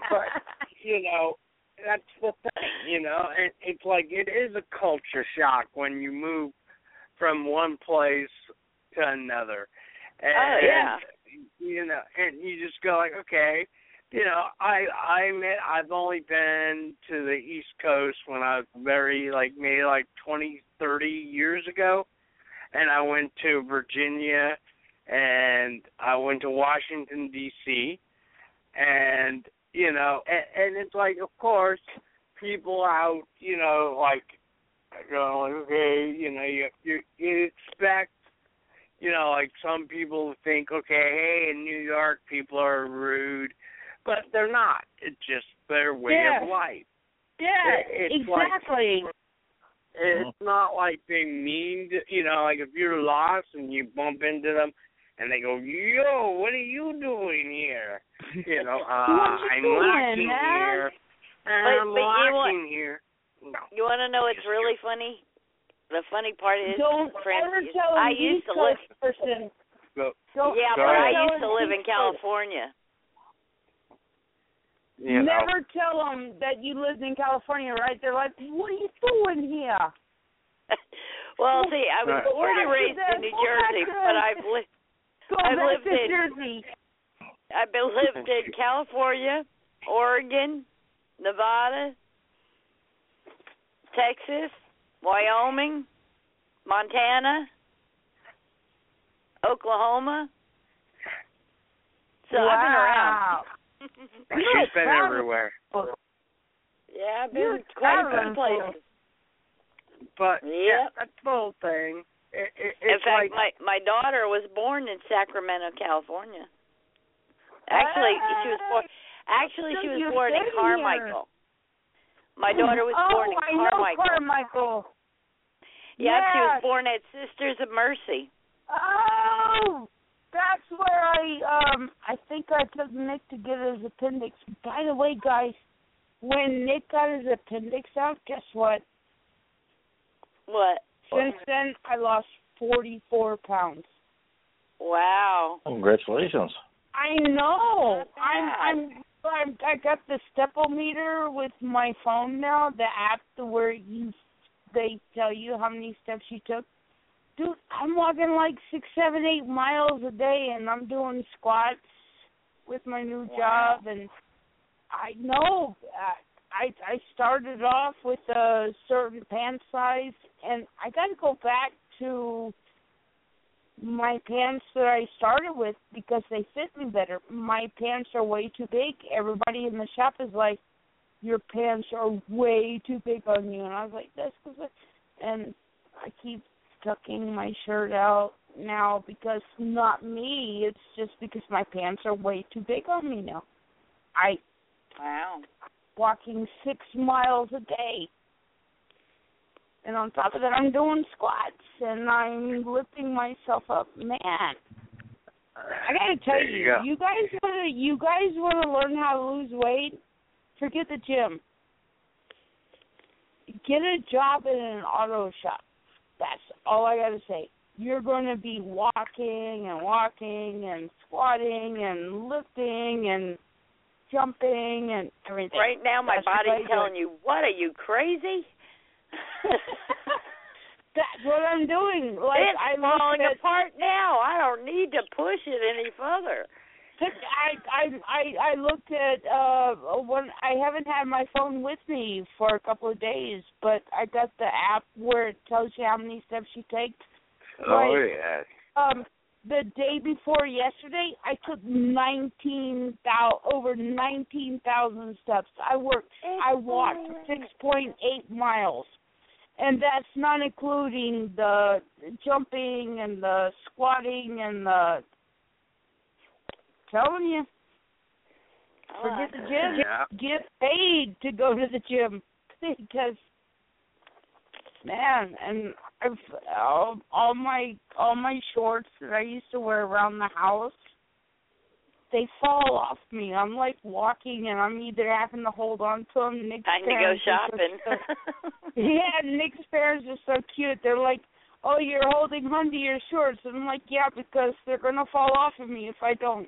A: but you know, that's the thing. You know, and it's like it is a culture shock when you move from one place to another. Oh, and,
E: Oh, yeah.
A: You know, and you just go like, okay, you know, I I admit I've only been to the East Coast when I was very like maybe like twenty, thirty years ago, and I went to Virginia, and I went to Washington D.C. and you know, and, and it's like, of course, people out, you know, like going, like, okay, you know, you you you expect you know, like some people think, okay, hey, in New York people are rude, but they're not. It's just their way
B: Yeah.
A: of life.
B: Yeah,
A: It- it's like-
B: exactly.
A: It's not like they mean to, you know, like if you're lost and you bump into them and they go, yo, what are you doing here? You know, uh,
E: you
A: I'm
E: doing,
A: locking
E: man?
A: here. I'm
E: but you
A: locking
E: want-
A: here. No.
E: You want to know what's really funny? The funny part is,
B: Don't
E: friends,
B: ever tell
E: I used to live.
B: Person.
A: Go.
B: Don't
E: Yeah,
A: Go
E: but I used to live in California.
A: You know.
B: Never tell them that you lived in California, right? They're like, "What are you doing here?"
E: Well, see, I was born and raised in New Jersey, but I've lived.
B: Go
E: I've lived in-
B: Jersey.
E: I've been lived in California, Oregon, Nevada, Texas, Wyoming, Montana, Oklahoma. So I've been around.
A: She's been everywhere.
E: Yeah, I've
B: You're
E: been quite a few places.
A: But yeah,
E: Yep.
A: that's the whole thing. It, it,
E: In fact,
A: like,
E: my my daughter was born in Sacramento, California. Actually, she was born. Actually, she was born in Carmichael. My daughter was
B: oh,
E: born in
B: I know
E: Carmichael.
B: Carmichael.
E: Yeah, she was born at Sisters of Mercy.
B: Oh, that's where I um I think I took Nick to get his appendix. By the way, guys, when Nick got his appendix out, guess what?
E: What?
B: Since then, I lost forty-four pounds.
E: Wow.
F: Congratulations.
B: I know. I'm. I'm I'm I got the stepometer with my phone now, the app to where you they tell you how many steps you took. Dude, I'm walking like six, seven, eight miles a day and I'm doing squats with my new
E: Wow.
B: job and I know uh, I I started off with a certain pant size and I gotta go back to my pants that I started with because they fit me better. My pants are way too big. Everybody in the shop is like, "Your pants are way too big on you," and I was like, "That's because," and I keep tucking my shirt out now because not me. It's just because my pants are way too big on me now. I
E: Wow.
B: Walking six miles a day. And on top of that, I'm doing squats and I'm lifting myself up. Man, I gotta tell
A: There you go.
B: guys wanna you guys wanna learn how to lose weight? Forget the gym. Get a job in an auto shop. That's all I gotta say. You're going to be walking and walking and squatting and lifting and jumping and everything.
E: Right now, my
B: That's
E: body's
B: do.
E: telling you, "What are you crazy?"
B: That's what I'm doing. Like
E: it's
B: I
E: falling
B: at,
E: apart now. I don't need to push it any further.
B: I I I I looked at uh one. I haven't had my phone with me for a couple of days, but I got the app where it tells you how many steps you take.
A: oh
B: Like,
A: yeah.
B: um, the day before yesterday, I took nineteen thou over nineteen thousand steps. I worked. I walked six point eight miles, and that's not including the jumping and the squatting and the. Telling you, oh, forget the gym.
A: Yeah.
B: Get paid to go to the gym because man, and I've all, all my all my shorts that I used to wear around the house, they fall off me. I'm like walking, and I'm either having to hold on to them. Nick's
E: Time to go
B: are so
E: shopping.
B: yeah, Nick's parents are so cute. They're like, "Oh, you're holding onto your shorts," and I'm like, "Yeah, because they're gonna fall off of me if I don't."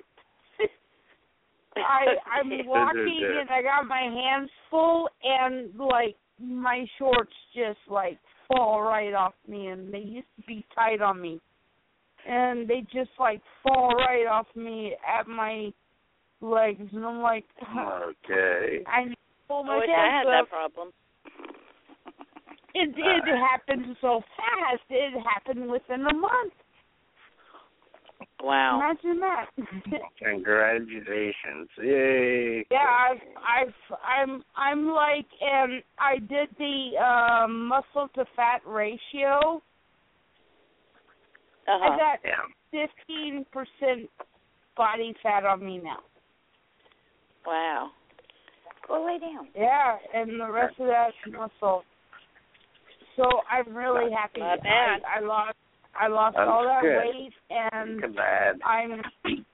B: I I'm walking and I got my hands full and like my shorts just like fall right off me and they used to be tight on me. And they just like fall right off me at my legs and I'm like
A: Okay.
B: I need to pull
E: I
B: my
E: wish I had
B: pants
E: that problem.
B: It did happen so fast. It happened within a month.
E: Wow.
B: Imagine that.
A: Congratulations. Yay.
B: Yeah, I've, I've, I'm, I'm like, and I did the um, muscle to fat ratio.
E: Uh-huh.
B: I got
A: Yeah.
B: fifteen percent body fat on me now.
E: Wow. Go lay down.
B: Yeah, and the rest of that's muscle. So I'm really happy.
E: Not bad.
B: I, I lost, I lost
A: That's
B: all that
A: good.
B: weight, and
A: Glad.
B: I'm.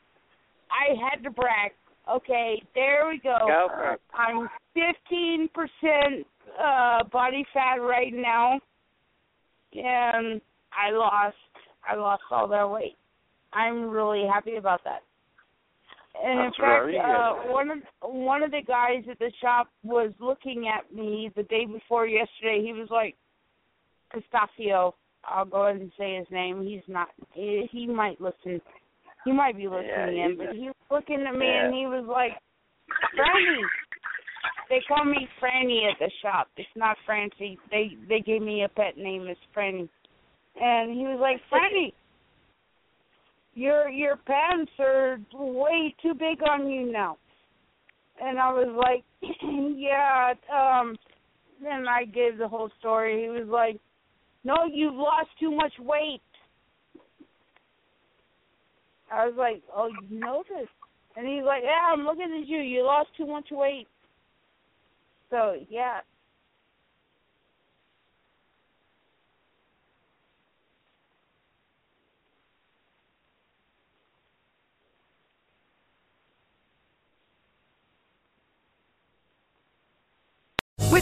B: I had to brag. Okay, there we go.
E: Go.
B: I'm 15% uh body fat right now and I lost I lost all that weight. I'm really happy about that. And
A: That's
B: in fact, uh one of one of the guys at the shop was looking at me the day before yesterday. He was like Pistachio. I'll go ahead and say his name. He's not he, he might listen he might be listening
A: Yeah,
B: in, but he was looking at me
A: Yeah.
B: and he was like Franny. They call me Franny at the shop. It's not Francie. They they gave me a pet name as Franny. And he was like, Franny, your your pants are way too big on you now. And I was like, Yeah, um and I gave the whole story. He was like, No, you've lost too much weight. I was like, Oh, you this? And he's like, Yeah, I'm looking at you. You lost too much weight. So yeah.
I: With